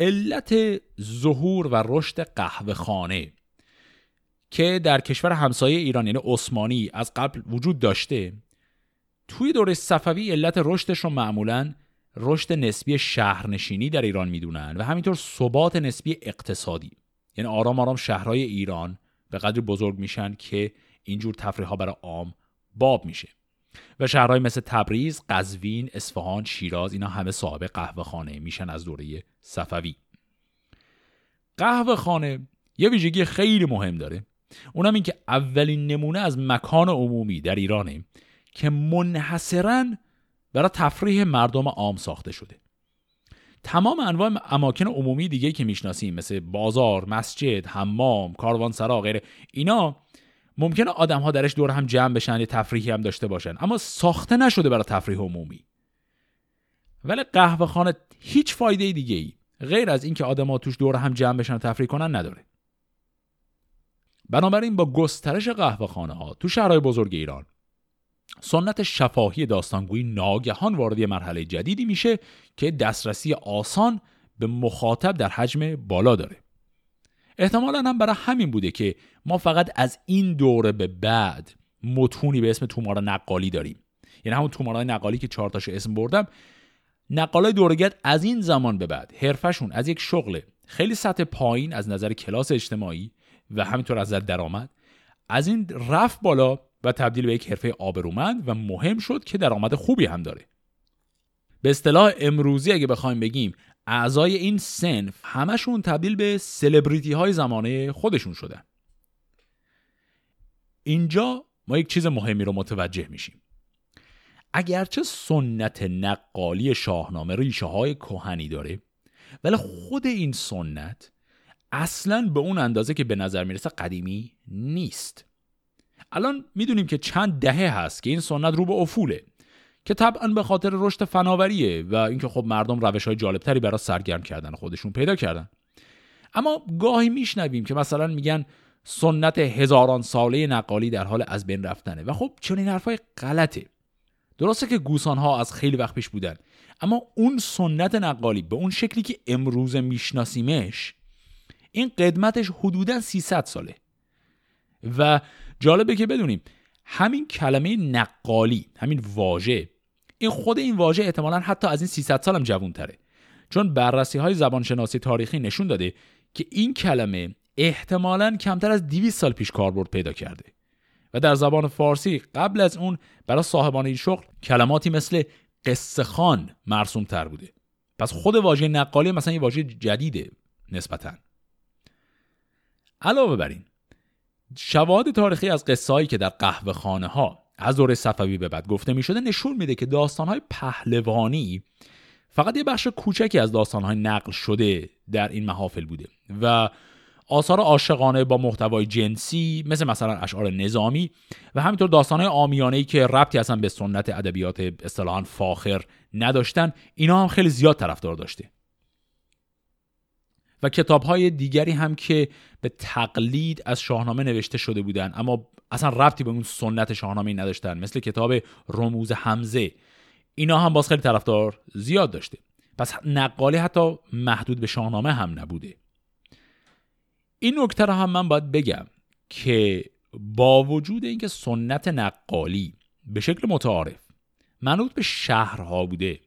علت ظهور و رشد قهوه خانه که در کشور همسایه ایران یعنی عثمانی از قبل وجود داشته توی دوره صفوی علت رشدش رو معمولا رشد نسبی شهرنشینی در ایران می‌دونن و همینطور ثبات نسبی اقتصادی. یعنی آرام آرام شهرهای ایران به قدر بزرگ میشن که اینجور تفریح ها برای عام باب میشه و شهرهای مثل تبریز، قزوین، اصفهان، شیراز اینا همه صاحب قهوه خانه میشن از دوره صفوی. قهوه خانه یه ویژگی خیلی مهم داره. اونم این که اولین نمونه از مکان عمومی در ایرانه که منحصرا برای تفریح مردم عام ساخته شده. تمام انواع اماکن عمومی دیگه که می‌شناسیم مثل بازار، مسجد، حمام، کاروانسرا غیره اینا ممکنه آدم ها درش دور هم جمع بشن یه تفریحی هم داشته باشن. اما ساخته نشده برای تفریح عمومی. ولی قهوه خانه هیچ فایده دیگه ای غیر از اینکه ها توش دور هم جمع بشن و تفریح کنن نداره. بنابراین با گسترش قهوه خانه ها تو شهرهای بزرگ ایران سنت شفاهی داستانگویی ناگهان وارد مرحله جدیدی میشه که دسترسی آسان به مخاطب در حجم بالا داره. احتمالا هم برای همین بوده که ما فقط از این دوره به بعد متونی به اسم تومارا نقالی داریم. یعنی همون تومارای نقالی که چهار تاشو اسم بردم نقالای دورگت از این زمان به بعد حرفشون از یک شغل خیلی سطح پایین از نظر کلاس اجتماعی و همینطور از درآمد از این رفت بالا و تبدیل به یک حرفه آبرومند و مهم شد که درآمد خوبی هم داره. به اصطلاح امروزی اگه بخوایم بگیم اعضای این سنف همشون تبدیل به سلبریتی های زمانه خودشون شدن اینجا ما یک چیز مهمی رو متوجه میشیم. اگرچه سنت نقالی شاهنامه ریشه های کهنی داره ولی خود این سنت اصلا به اون اندازه که به نظر می‌رسه قدیمی نیست. الان می‌دونیم که چند دهه هست که این سنت رو به افوله. که طبعا به خاطر رشد فناوریه و اینکه خب مردم روش های جالبتری برای سرگرم کردن خودشون پیدا کردن. اما گاهی میشنویم که مثلا میگن سنت هزاران ساله نقالی در حال از بین رفتنه و خب چون این حرفای غلطه. درسته که گوسان ها از خیلی وقت پیش بودن اما اون سنت نقالی به اون شکلی که امروز میشناسیمش این قدمتش حدودا 300 ساله. و جالبه که بدونیم همین کلمه نقالی همین واژه این خود این واژه احتمالا حتی از این 300 سال هم جوون تره چون بررسی های زبانشناسی تاریخی نشون داده که این کلمه احتمالا کمتر از 200 سال پیش کاربرد پیدا کرده و در زبان فارسی قبل از اون برای صاحبان این شغل کلماتی مثل قصه خان مرسوم تر بوده. پس خود واژه نقالی مثلا یه واژه جدیده نسبتا. علاوه بر این شواهد تاریخی از قصه که در قهوه خانه ها از دوره صفوی به بعد گفته می شده نشون میده که داستان های پهلوانی فقط یه بخش کوچکی از داستان های نقل شده در این محافل بوده و آثار عاشقانه با محتوای جنسی مثل مثلا اشعار نظامی و همینطور داستان های آمیانه که ربطی اصلا به سنت ادبیات اصطلاحا فاخر نداشتن اینا هم خیلی زیاد طرفدار داشته. و کتاب های دیگری هم که به تقلید از شاهنامه نوشته شده بودن اما اصلا ربطی به اون سنت شاهنامه نداشتن مثل کتاب رموز حمزه. اینا هم باز خیلی طرفدار زیاد داشته. پس نقالی حتی محدود به شاهنامه هم نبوده. این نکته رو هم من باید بگم که با وجود اینکه سنت نقالی به شکل متعارف منوط به شهرها بوده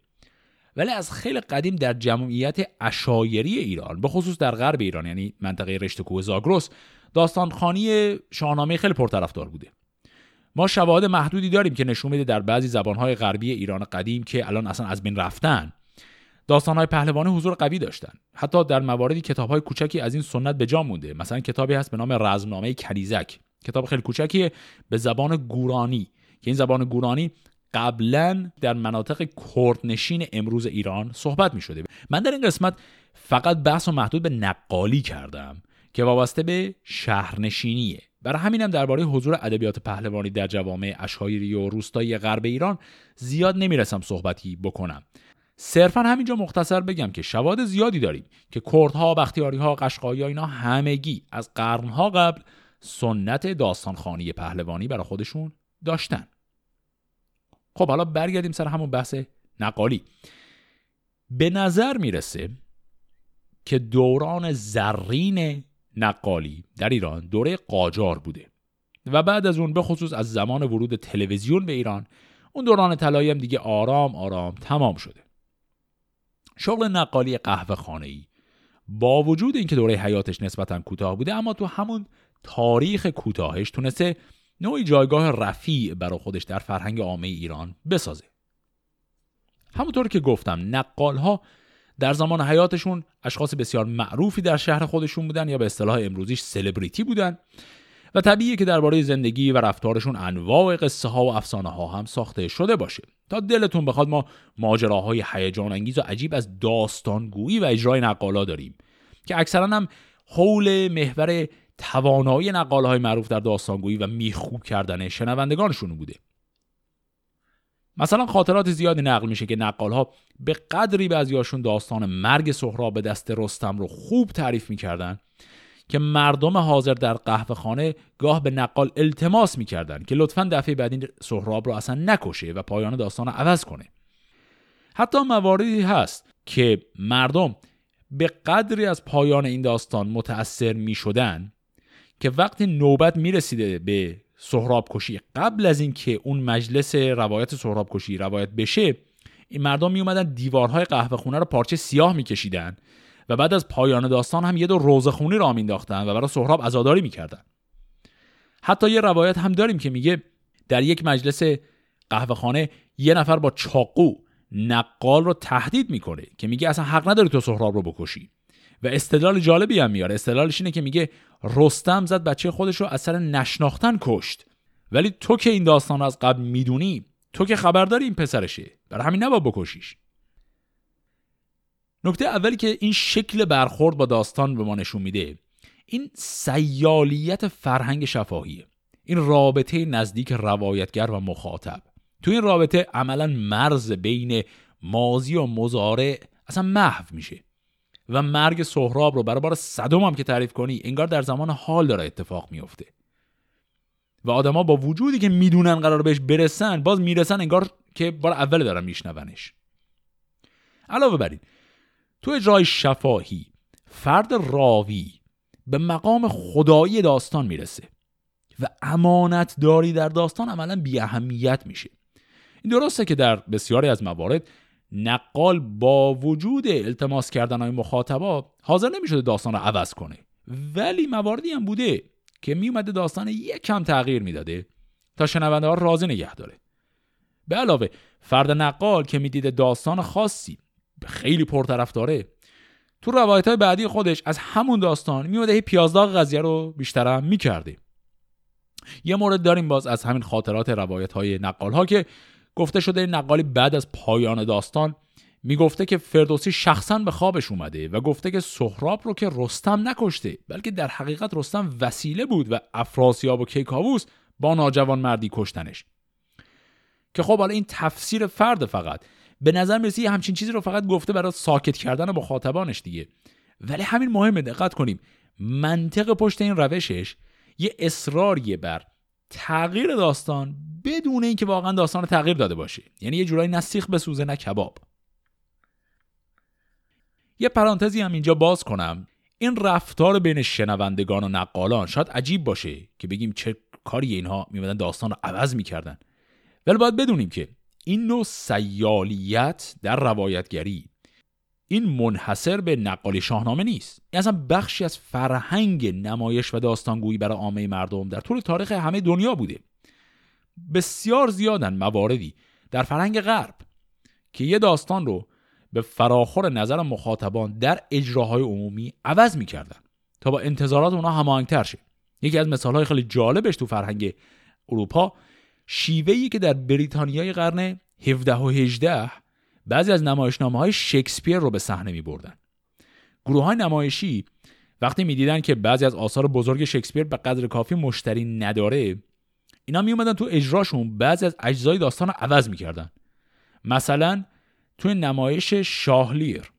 ولی از خیلی قدیم در جمعیت اشایری ایران به خصوص در غرب ایران یعنی منطقه رشت کوه زاگرس داستانخانی شاهنامه خیلی پرطرفدار بوده. ما شواهد محدودی داریم که نشون میده در بعضی زبانهای غربی ایران قدیم که الان اصلا از بین رفتن داستانهای پهلوانی حضور قوی داشتن. حتی در مواردی کتابهای کوچکی از این سنت به جا مونده. مثلا کتابی هست به نام رزمنامه کنیزک. کتاب خیلی کوچکیه به زبان گورانی. که این زبان گورانی قبلا در مناطق کردنشین امروز ایران صحبت می شده من در این قسمت فقط بحث و محدود به نقالی کردم که وابسته به شهرنشینیه. برای همینم درباره حضور ادبیات پهلوانی در جوامع اشایری و روستایی غرب ایران زیاد نمی‌رسم صحبتی بکنم. صرفا همینجا مختصر بگم که شواهد زیادی داریم که کردها، بختیاریها، قشقایی اینا همگی از قرنها قبل سنت داستانخوانی پهلوانی برای خودشون داشتن. خب حالا برگردیم سر همون بحث نقالی. به نظر می‌رسه که دوران زرین نقالی در ایران دوره قاجار بوده و بعد از اون به خصوص از زمان ورود تلویزیون به ایران اون دوران طلایی هم دیگه آرام آرام تمام شده. شغل نقالی قهوه خانه ای با وجود اینکه دوره حیاتش نسبتا کوتاه بوده اما تو همون تاریخ کوتاهش تونسته نوعی جایگاه رفیع برای خودش در فرهنگ عامه ایران بسازه. همونطور که گفتم نقال ها در زمان حیاتشون اشخاص بسیار معروفی در شهر خودشون بودن یا به اصطلاح امروزیش سلبریتی بودن و طبیعیه که درباره زندگی و رفتارشون انواع قصه ها و افسانه ها هم ساخته شده باشه. تا دلتون بخواد ما ماجراهای هیجان انگیز و عجیب از داستانگویی و اجرای نقالا داریم که اکثرا هم حول محور توانایی نقالهای معروف در داستانگویی و میخوب کردن شنوندگانشون بوده. مثلا خاطرات زیادی نقل میشه که نقال به قدری بعضیاشون داستان مرگ سهراب به دست رستم رو خوب تعریف می‌کردن که مردم حاضر در قهوه خانه گاه به نقال التماس می‌کردن که لطفا دفعه بعد این سهراب رو اصلا نکشه و پایان داستان رو عوض کنه. حتی مواردی هست که مردم به قدری از پایان این داستان متأثر می شدن که وقتی نوبت می رسیده به سهراب کشی قبل از اینکه اون مجلس روایت سهراب کشی روایت بشه این مردم می اومدن دیوارهای قهوه خونه رو پارچه سیاه میکشیدن و بعد از پایان داستان هم یه دو روزخونی را مینداختن و برای سهراب عزاداری می‌کردن. حتی یه روایت هم داریم که میگه در یک مجلس قهوه خانه یه نفر با چاقو نقال رو تهدید می‌کنه که میگه اصلا حق نداری تو سهراب رو بکشی. و استدلال جالبی هم میاره. استدلالش اینه که میگه رستم زد بچه خودش رو اثر نشناختن کشت. ولی تو که این داستان رو از قبل می‌دونی تو که خبرداری این پسرشه. برای همین نباید بکشیش. نکته اولی که این شکل برخورد با داستان به ما نشون میده این سیالیت فرهنگ شفاهیه. این رابطه نزدیک روایتگر و مخاطب. تو این رابطه عملا مرز بین مازی و مزارع اصلا محو میشه. و مرگ سهراب رو برای بار هم که تعریف کنی انگار در زمان حال داره اتفاق میفته. و آدما با وجودی که می‌دونن قرار بهش برسن باز می‌رسن انگار که بار اول دارن میشنونش. علاوه بر این تو اجرای شفاهی فرد راوی به مقام خدایی داستان می‌رسه و امانت داری در داستان عملا بی اهمیت میشه. این درسته که در بسیاری از موارد نقال با وجود التماس کردن های مخاطبا حاضر نمی‌شده داستان رو عوض کنه. ولی مواردی هم بوده که میومده داستان یک کم تغییر می‌داده تا شنونده ها راضی نگه داره. به علاوه فرد نقال که می‌دیده داستان خاصی خیلی پرطرف داره تو روایت های بعدی خودش از همون داستان میومده هی پیازداغ قضیه رو بیشترم می‌کرده. یه مورد داریم باز از همین خاطرات روایت های نقال ها که گفته شده نقالی بعد از پایان داستان می‌گفته که فردوسی شخصا به خوابش اومده و گفته که سهراب رو که رستم نکشته بلکه در حقیقت رستم وسیله بود و افراسیاب و کیکاووس با ناجوان مردی کشتنش. که خب حالا این تفسیر فرد فقط. به نظر می‌رسه همچین چیزی رو فقط گفته برای ساکت کردن مخاطبانش دیگه. ولی همین مهمه دقت کنیم. منطق پشت این روشش یه اصراریه بر تغییر داستان بدون اینکه واقعا داستان تغییر داده باشه یعنی یه جورایی نه سیخ بسوزه نه کباب. یه پرانتزی هم اینجا باز کنم. این رفتار بین شنوندگان و نقالان شاید عجیب باشه که بگیم چه کاری اینها میمدن داستان رو عوض می‌کردن. ولی باید بدونیم که این نوع سیالیت در روایتگری این منحصر به نقالی شاهنامه نیست. این اصلا بخشی از فرهنگ نمایش و داستانگویی برای عامه مردم در طول تاریخ همه دنیا بوده. بسیار زیادن مواردی در فرهنگ غرب که یه داستان رو به فراخور نظر مخاطبان در اجراهای عمومی عوض می‌کردن تا با انتظارات اونا هماهنگتر شه. یکی از مثالهای خیلی جالبش تو فرهنگ اروپا شیوهی که در بریتانیای قرن 17 و 18 بعضی از نمایشنامه های شکسپیر رو به صحنه می بردن. گروه های نمایشی وقتی می‌دیدن که بعضی از آثار بزرگ شکسپیر به قدر کافی مشتری نداره اینا می اومدن تو اجراشون بعضی از اجزای داستان رو عوض می‌کردن. مثلا توی نمایش شاهلیر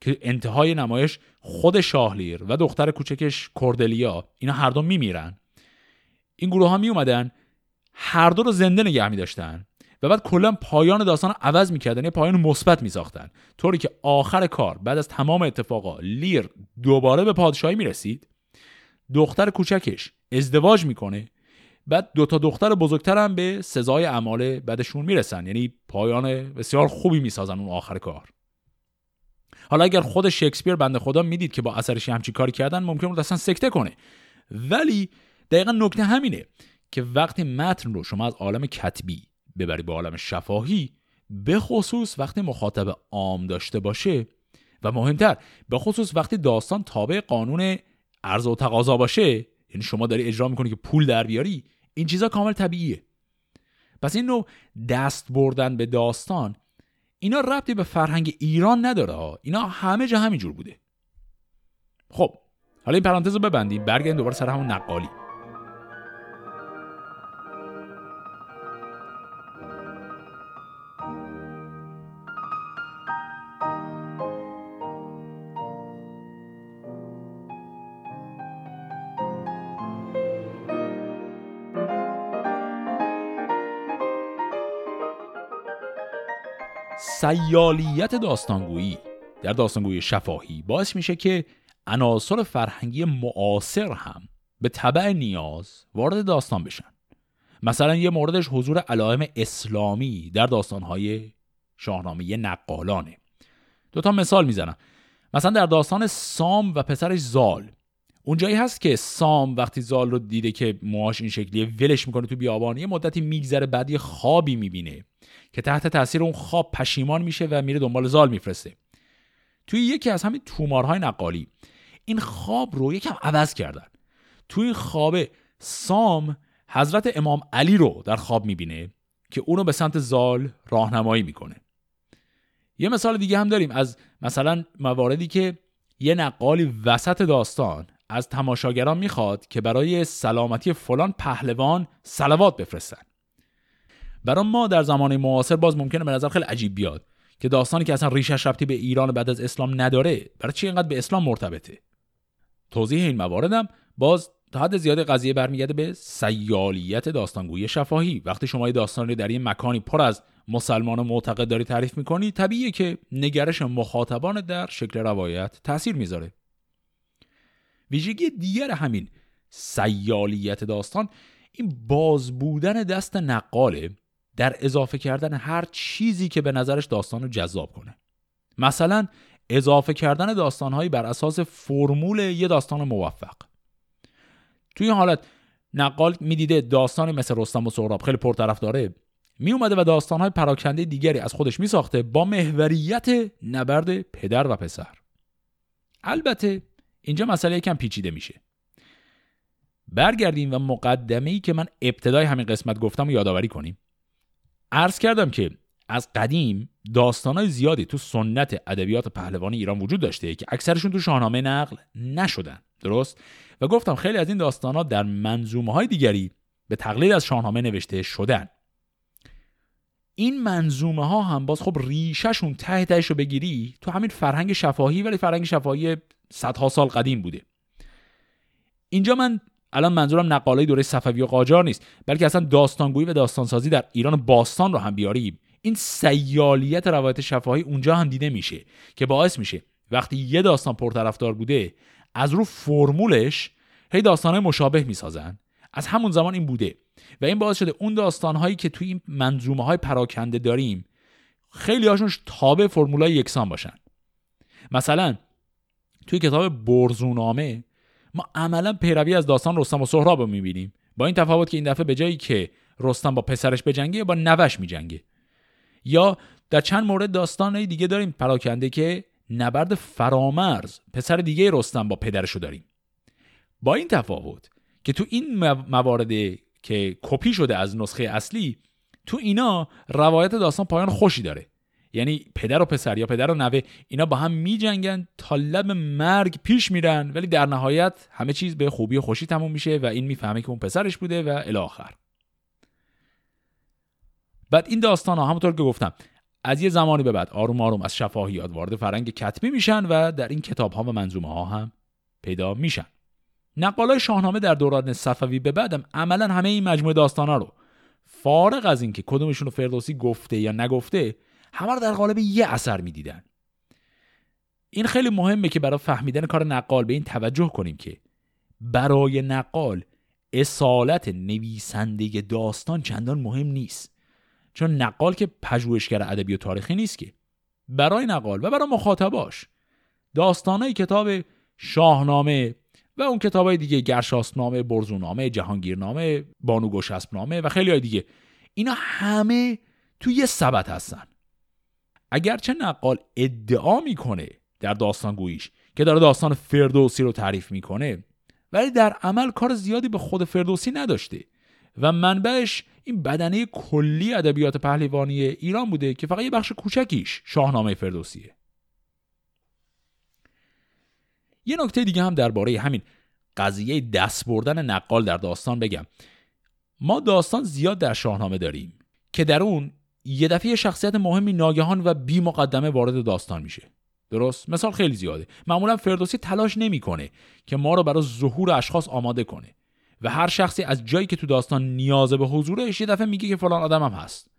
که انتهای نمایش خود شاهلیر و دختر کوچکش کوردلیا اینا هر دو میمیرن. این گروه ها می اومدن هر دو رو زنده نگه می داشتن و بعد کلا پایان داستان عوض می‌کردن یه پایان مثبت میساختن. طوری که آخر کار بعد از تمام اتفاقا لیر دوباره به پادشاهی می‌رسید. دختر کوچکش ازدواج می‌کنه. بعد دو تا دختر بزرگتر هم به سزای اعمال بعدشون می‌رسن. یعنی پایان بسیار خوبی می‌سازن اون آخر کار. حالا اگر خود شکسپیر بنده خدا می‌دید که با اثرش همچی کاری کردن ممکن بود اصلا سکته کنه. ولی دقیقا نکته همینه که وقتی متن رو شما از عالم کتبی ببری به عالم شفاهی به خصوص وقتی مخاطب عام داشته باشه. و مهمتر به خصوص وقتی داستان تابع قانون عرض و تقاضا باشه. یعنی شما داری اجرا می‌کنی که پول در بیاری این چیزا کامل طبیعیه. پس این نوع دست بردن به داستان اینا ربطی به فرهنگ ایران نداره اینا همه جا همینجور بوده. خب حالا این پرانتز رو ببندیم برگردیم دوباره سر همون نقالی. سیالیت داستانگویی. در داستانگویی شفاهی باعث میشه که عناصر فرهنگی معاصر هم به طبع نیاز وارد داستان بشن. مثلا یه موردش حضور علائم اسلامی در داستانهای شاهنامه نقالانه. دو تا مثال می‌زنم. مثلا در داستان سام و پسرش زال اونجایی هست که سام وقتی زال رو دیده که موهاش این شکلیه ولش می‌کنه تو بیابان یه مدتی میگذره بعد یه خوابی می‌بینه که تحت تاثیر اون خواب پشیمان میشه و میره دنبال زال میفرسته. توی یکی از همین تومارهای نقالی این خواب رو یکم عوض کردن. توی این خواب سام حضرت امام علی رو در خواب می‌بینه که اونو به سمت زال راهنمایی می‌کنه. یه مثال دیگه هم داریم از مثلا مواردی که یه نقالی وسط داستان از تماشاگران می‌خواد که برای سلامتی فلان پهلوان سلوات بفرستن. برای ما در زمان معاصر باز ممکنه به نظر خیلی عجیب بیاد که داستانی که اصلا ریشش ربطی به ایران بعد از اسلام نداره برای چی اینقدر به اسلام مرتبطه؟ توضیح این مواردم باز تا حد زیاد قضیه برمیگرده به سیالیت داستانگویی شفاهی. وقتی شما داستان رو در این مکانی پر از مسلمان معتقد داری تعریف می‌کنی طبیعیه که نگرش مخاطبان در شکل روایت تاثیر می‌ذاره. ویژگی دیگر همین سیالیت داستان این باز بودن دست نقاله در اضافه کردن هر چیزی که به نظرش داستان رو جذاب کنه. مثلا اضافه کردن داستانهایی بر اساس فرمول یه داستان موفق. توی این حالت نقال می‌دیده داستانی مثل رستم و سهراب خیلی پرطرف داره می اومده و داستانهای پراکنده دیگری از خودش می ساخته با محوریت نبرد پدر و پسر. البته اینجا مسئله یکم پیچیده میشه. برگردیم و مقدمه ای که من ابتدای همین قسمت گفتم و یادآوری کنیم. عرض کردم که از قدیم داستانهای زیادی تو سنت ادبیات پهلوانی ایران وجود داشته که اکثرشون تو شاهنامه نقل نشدن. درست؟ و گفتم خیلی از این داستانها در منظومه های دیگری به تقلید از شاهنامه نوشته شدن. این منظومه ها هم باز خب ریشهشون ته تهش رو بگیری تو همین فرهنگ شفاهی ولی فرهنگ شفاهی صدها سال قدیم بوده. اینجا من الان منظورم نقالای دوره صفوی و قاجار نیست بلکه اصلا داستانگویی و داستانسازی در ایران باستان رو هم بیاریم. این سیالیت روایت شفاهی اونجا هم دیده میشه که باعث میشه وقتی یه داستان پرطرفدار بوده از رو فرمولش هی داستانهای مشابه می‌سازن. از همون زمان این بوده و این باعث شده اون داستانهایی که توی این منظومه های پراکنده داریم خیلی هاشون تابع فرمولای یکسان باشن. مثلا توی کتاب برزونامه ما عملا پیروی از داستان رستم و سهراب رو می‌بینیم. با این تفاوت که این دفعه به جایی که رستم با پسرش بجنگه با نوش میجنگه. یا در چند مورد داستان دیگه داریم پراکنده که نبرد فرامرز پسر دیگه رستم با پدرشو داریم. با این تفاوت که تو این موارد که کپی شده از نسخه اصلی تو اینا روایت داستان پایان خوشی داره. یعنی پدر و پسر یا پدر و نوه اینا با هم میجنگن تا لب مرگ پیش میرن. ولی در نهایت همه چیز به خوبی و خوشی تموم میشه و این می‌فهمه که اون پسرش بوده و الاخر بعد این داستان ها همونطور که گفتم از یه زمانی به بعد آروم آروم از شفاهیات وارد فرنگ کتبی میشن و در این کتاب ها و منظومه ها هم پیدا میشن. نقالای شاهنامه در دوران صفوی به بعدم عملا همه این مجموعه داستان ها رو فارغ از اینکه کدومشون رو فردوسی گفته یا نگفته همه رو در قالب یه اثر می‌دیدن. این خیلی مهمه که برای فهمیدن کار نقال به این توجه کنیم که برای نقال اصالت نویسنده داستان چندان مهم نیست. چون نقال که پژوهشگر ادبی و تاریخی نیست که. برای نقال و برای مخاطباش. داستانای کتاب شاهنامه و اون کتاب های دیگه گرشاسنامه، برزونامه، جهانگیرنامه، بانو گشسبنامه و خیلی های دیگه. اینا همه توی یه سبت هستن. اگرچه نقال ادعا می‌کنه در داستان گویش که داره داستان فردوسی رو تعریف می‌کنه ولی در عمل کار زیادی به خود فردوسی نداشته و منبعش این بدنه کلی ادبیات پهلوانی ایران بوده که فقط یه بخش کوچکیش شاهنامه فردوسیه. یه نکته دیگه هم درباره همین قضیه دست بردن نقال در داستان بگم. ما داستان زیاد در شاهنامه داریم که در اون یه دفعه شخصیت مهمی ناگهان و بی مقدمه وارد داستان میشه. درست؟ مثال خیلی زیاده. معمولا فردوسی تلاش نمی‌کنه که ما رو برای ظهور اشخاص آماده کنه. و هر شخصی از جایی که تو داستان نیازه به حضورش یه دفعه میگه که فلان آدمم هست.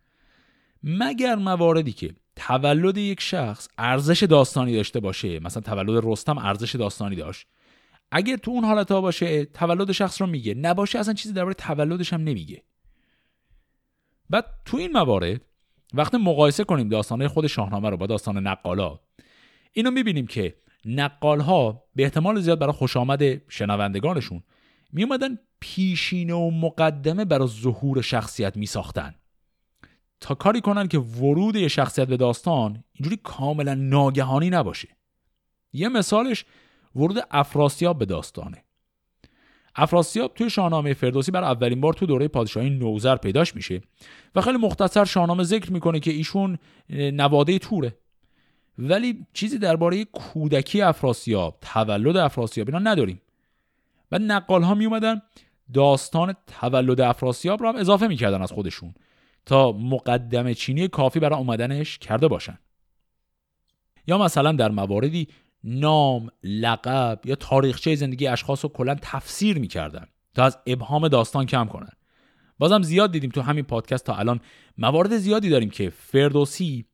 مگر مواردی که تولد یک شخص ارزش داستانی داشته باشه مثلا تولد رستم ارزش داستانی داشت. اگر تو اون حالت ها باشه تولد شخص رو میگه. نباشه اصلا چیزی درباره تولدش هم نمیگه. بعد تو این موارد وقتی مقایسه کنیم داستانه خود شاهنامه رو با داستان نقالا اینو می‌بینیم که نقال ها به احتمال زیاد برای خوش آمد شنوندگانشون میومدن پیشینه و مقدمه برای ظهور شخصیت میساختن. تا کاری کنن که ورود یه شخصیت به داستان اینجوری کاملا ناگهانی نباشه. یه مثالش ورود افراسیاب به داستانه. افراسیاب توی شاهنامه فردوسی بر اولین بار تو دوره پادشاهی نوزر پیداش میشه و خیلی مختصر شاهنامه ذکر می‌کنه که ایشون نواده توره. ولی چیزی درباره کودکی افراسیاب تولد افراسیاب اینا نداریم. و نقال ها می اومدن داستان تولد افراسیاب رو هم اضافه می‌کردن از خودشون تا مقدمه چینی کافی برای اومدنش کرده باشن. یا مثلا در مواردی نام، لقب یا تاریخچه زندگی اشخاص رو کلا تفسیر می‌کردن تا از ابهام داستان کم کنن. بازم زیاد دیدیم تو همین پادکست تا الان موارد زیادی داریم که فردوسی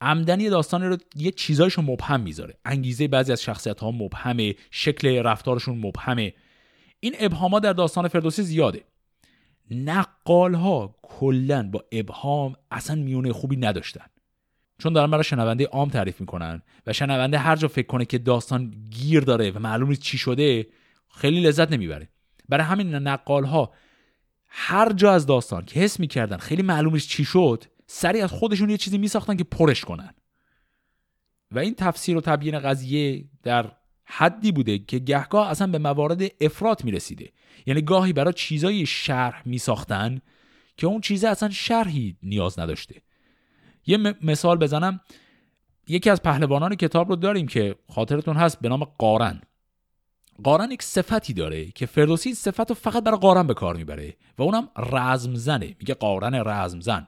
عمدنی داستان رو یه چیزایشو مبهم می‌ذاره. انگیزه بعضی از شخصیت ها مبهمه شکل رفتارشون مبهمه. این ابهاما در داستان فردوسی زیاده. نقال ها کلا با ابهام اصلا میونه خوبی نداشتن. چون دارن برای شنونده عام تعریف می‌کنن و شنونده هر جا فکر کنه که داستان گیر داره و معلوم نیست چی شده خیلی لذت نمی‌بره. برای همین نقال ها هر جا از داستان که حس می‌کردن خیلی معلوم نیست چی شد سری از خودشون یه چیزی میساختن که پرش کنن. و این تفسیر و تبیین قضیه در حدی بوده که گهگاه اصلا به موارد افراد می‌رسیده. یعنی گاهی برای چیزای شرح میساختن که اون چیزه اصلا شرحی نیاز نداشته. یه مثال بزنم. یکی از پهلوانان کتاب رو داریم که خاطرتون هست به نام قارن. قارن یک صفتی داره که فردوسی صفت رو فقط برای قارن به کار می‌بره و اونم رزم زنه میگه قارن رزم زن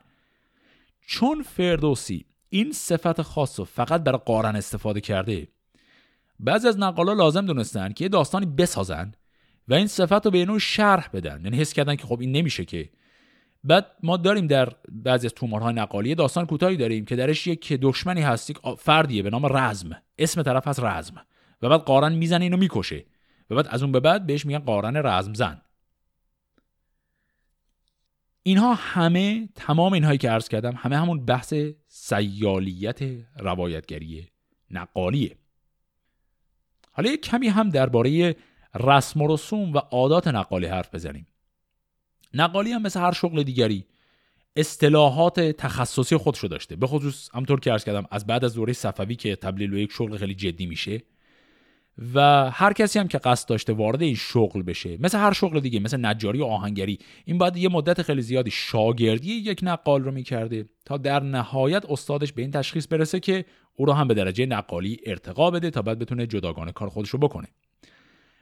چون فردوسی این صفت خاص رو فقط برای قارن استفاده کرده بعضی از نقالا لازم دونستن که یه داستانی بسازن و این صفت رو به نوع شرح بدن. یعنی حس کردن که خب این نمیشه که بعد ما داریم در بعضی از تومارهای نقالی داستان کوتاهی داریم که درش یک دشمنی هست فردیه به نام رزم. اسم طرف هست رزم. و بعد قارن می‌زنه اینو می‌کشه. و بعد از اون به بعد بهش میگن قارن رزم زن. اینها همه تمام اینهایی که عرض کردم همه همون بحث سیالیت روایتگری نقالیه. حالا یک کمی هم درباره رسم و رسوم و عادات نقالی حرف بزنیم. نقالی هم مثل هر شغل دیگری. اصطلاحات تخصصی خودشو داشته. به خصوص همطور که عرض کردم از بعد از دوره صفوی که تبدیل به یک شغل خیلی جدی میشه و هر کسی هم که قصد داشته وارد این شغل بشه مثل هر شغل دیگه مثل نجاری و آهنگری این باید یه مدت خیلی زیادی شاگردی یک نقال رو می‌کرده تا در نهایت استادش به این تشخیص برسه که او رو هم به درجه نقالی ارتقا بده تا بعد بتونه جداگانه کار خودش رو بکنه.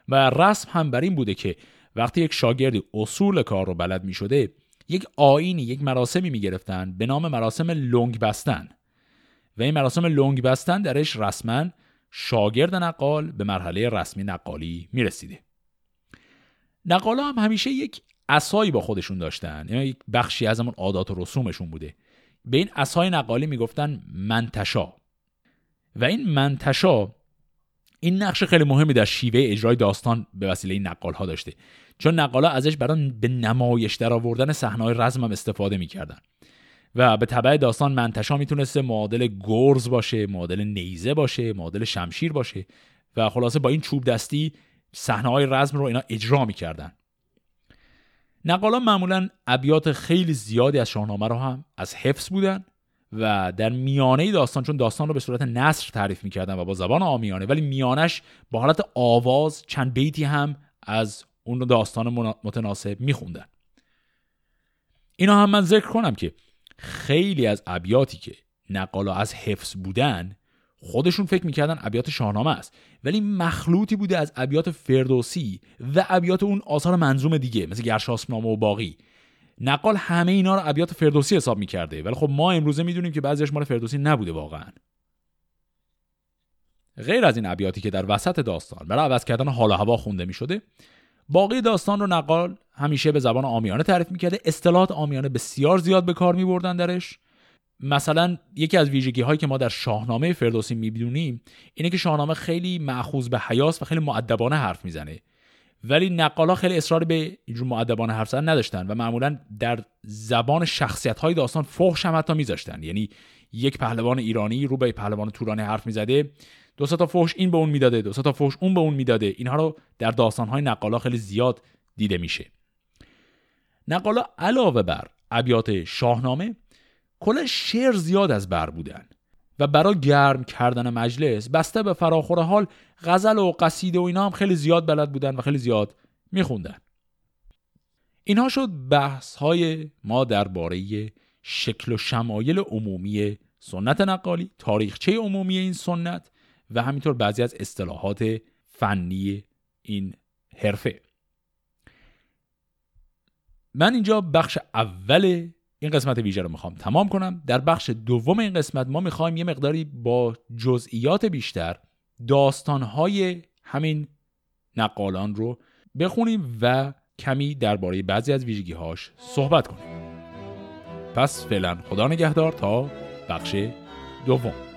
و رسم هم بر این بوده که وقتی یک شاگردی اصول کار رو بلد می شده یک آینی یک مراسمی می گرفتن به نام مراسم لنگ بستن. و این مراسم لنگ بستن درش رسما شاگرد نقال به مرحله رسمی نقالی می رسیده نقالا هم همیشه یک اسایی با خودشون داشتن یعنی یک بخشی از همون عادات و رسومشون بوده. به این اسای نقالی می‌گفتن منتشا. و این منتشا این نقش خیلی مهمی در شیوه اجرای داستان به وسیله نقال ها داشته. چون نقالا ازش برای به نمایش در آوردن صحنه‌های رزم هم استفاده می‌کردن. و به طبع داستان منتشا می‌تونسته معادل گرز باشه معادل نیزه باشه معادل شمشیر باشه و خلاصه با این چوب دستی صحنه های رزم رو اینا اجرا می‌کردن. نقالا معمولا ابیات خیلی زیادی از شاهنامه رو هم از حفظ بودن. و در میانه داستان چون داستان رو به صورت نصر تعریف می‌کردن و با زبان آمیانه ولی میانش با حالت آواز چند بیتی هم از اون داستان متناسب میخوندن. اینا هم من ذکر کنم که خیلی از ابیاتی که نقالا از حفظ بودن خودشون فکر می‌کردن ابیات شاهنامه است. ولی مخلوطی بوده از ابیات فردوسی و ابیات اون آثار منظوم دیگه مثل گرشاسبنامه و باقی. نقال همه اینا رو ابیات فردوسی حساب می‌کرده. ولی خب ما امروزه می‌دونیم که بعضیش مال فردوسی نبوده واقعا. غیر از این ابیاتی که در وسط داستان برای عوض کردن حال و هوا خونده می‌شده باقی داستان رو نقال همیشه به زبان آمیانه تعریف می‌کرده. اصطلاحات آمیانه بسیار زیاد به کار میبردن درش. مثلا یکی از ویژگی هایی که ما در شاهنامه فردوسی می‌بینیم اینه که شاهنامه خیلی معخوض به حیاس و خیلی معدبانه حرف می‌زنه. ولی نقالا خیلی اصرار به اینجور معدبانه حرف زدن نداشتن و معمولا در زبان شخصیت های داستان فحش هم حتی میذاشتن. یعنی یک پهلوان ایرانی رو به پهلوان تورانی حرف می‌زده دو تا فحش این به اون می‌داده دو تا فحش اون به اون می‌داده. اینها رو در داستان های نقالا خیلی زیاد دیده میشه. نقالا علاوه بر ابیات شاهنامه کلا شعر زیاد از بر بودن. و برای گرم کردن مجلس بسته به فراخور حال غزل و قصیده و اینا هم خیلی زیاد بلد بودن و خیلی زیاد میخوندن. اینها شد بحث های ما درباره شکل و شمایل عمومی سنت نقالی تاریخچه عمومی این سنت و همینطور بعضی از اصطلاحات فنی این حرفه. من اینجا بخش اول این قسمت ویژه رو می‌خوام تمام کنم. در بخش دوم این قسمت ما می‌خوایم یه مقداری با جزئیات بیشتر داستانهای همین نقالان رو بخونیم و کمی درباره بعضی از ویژگی هاش صحبت کنیم. پس فعلا خدا نگهدار تا بخش دوم.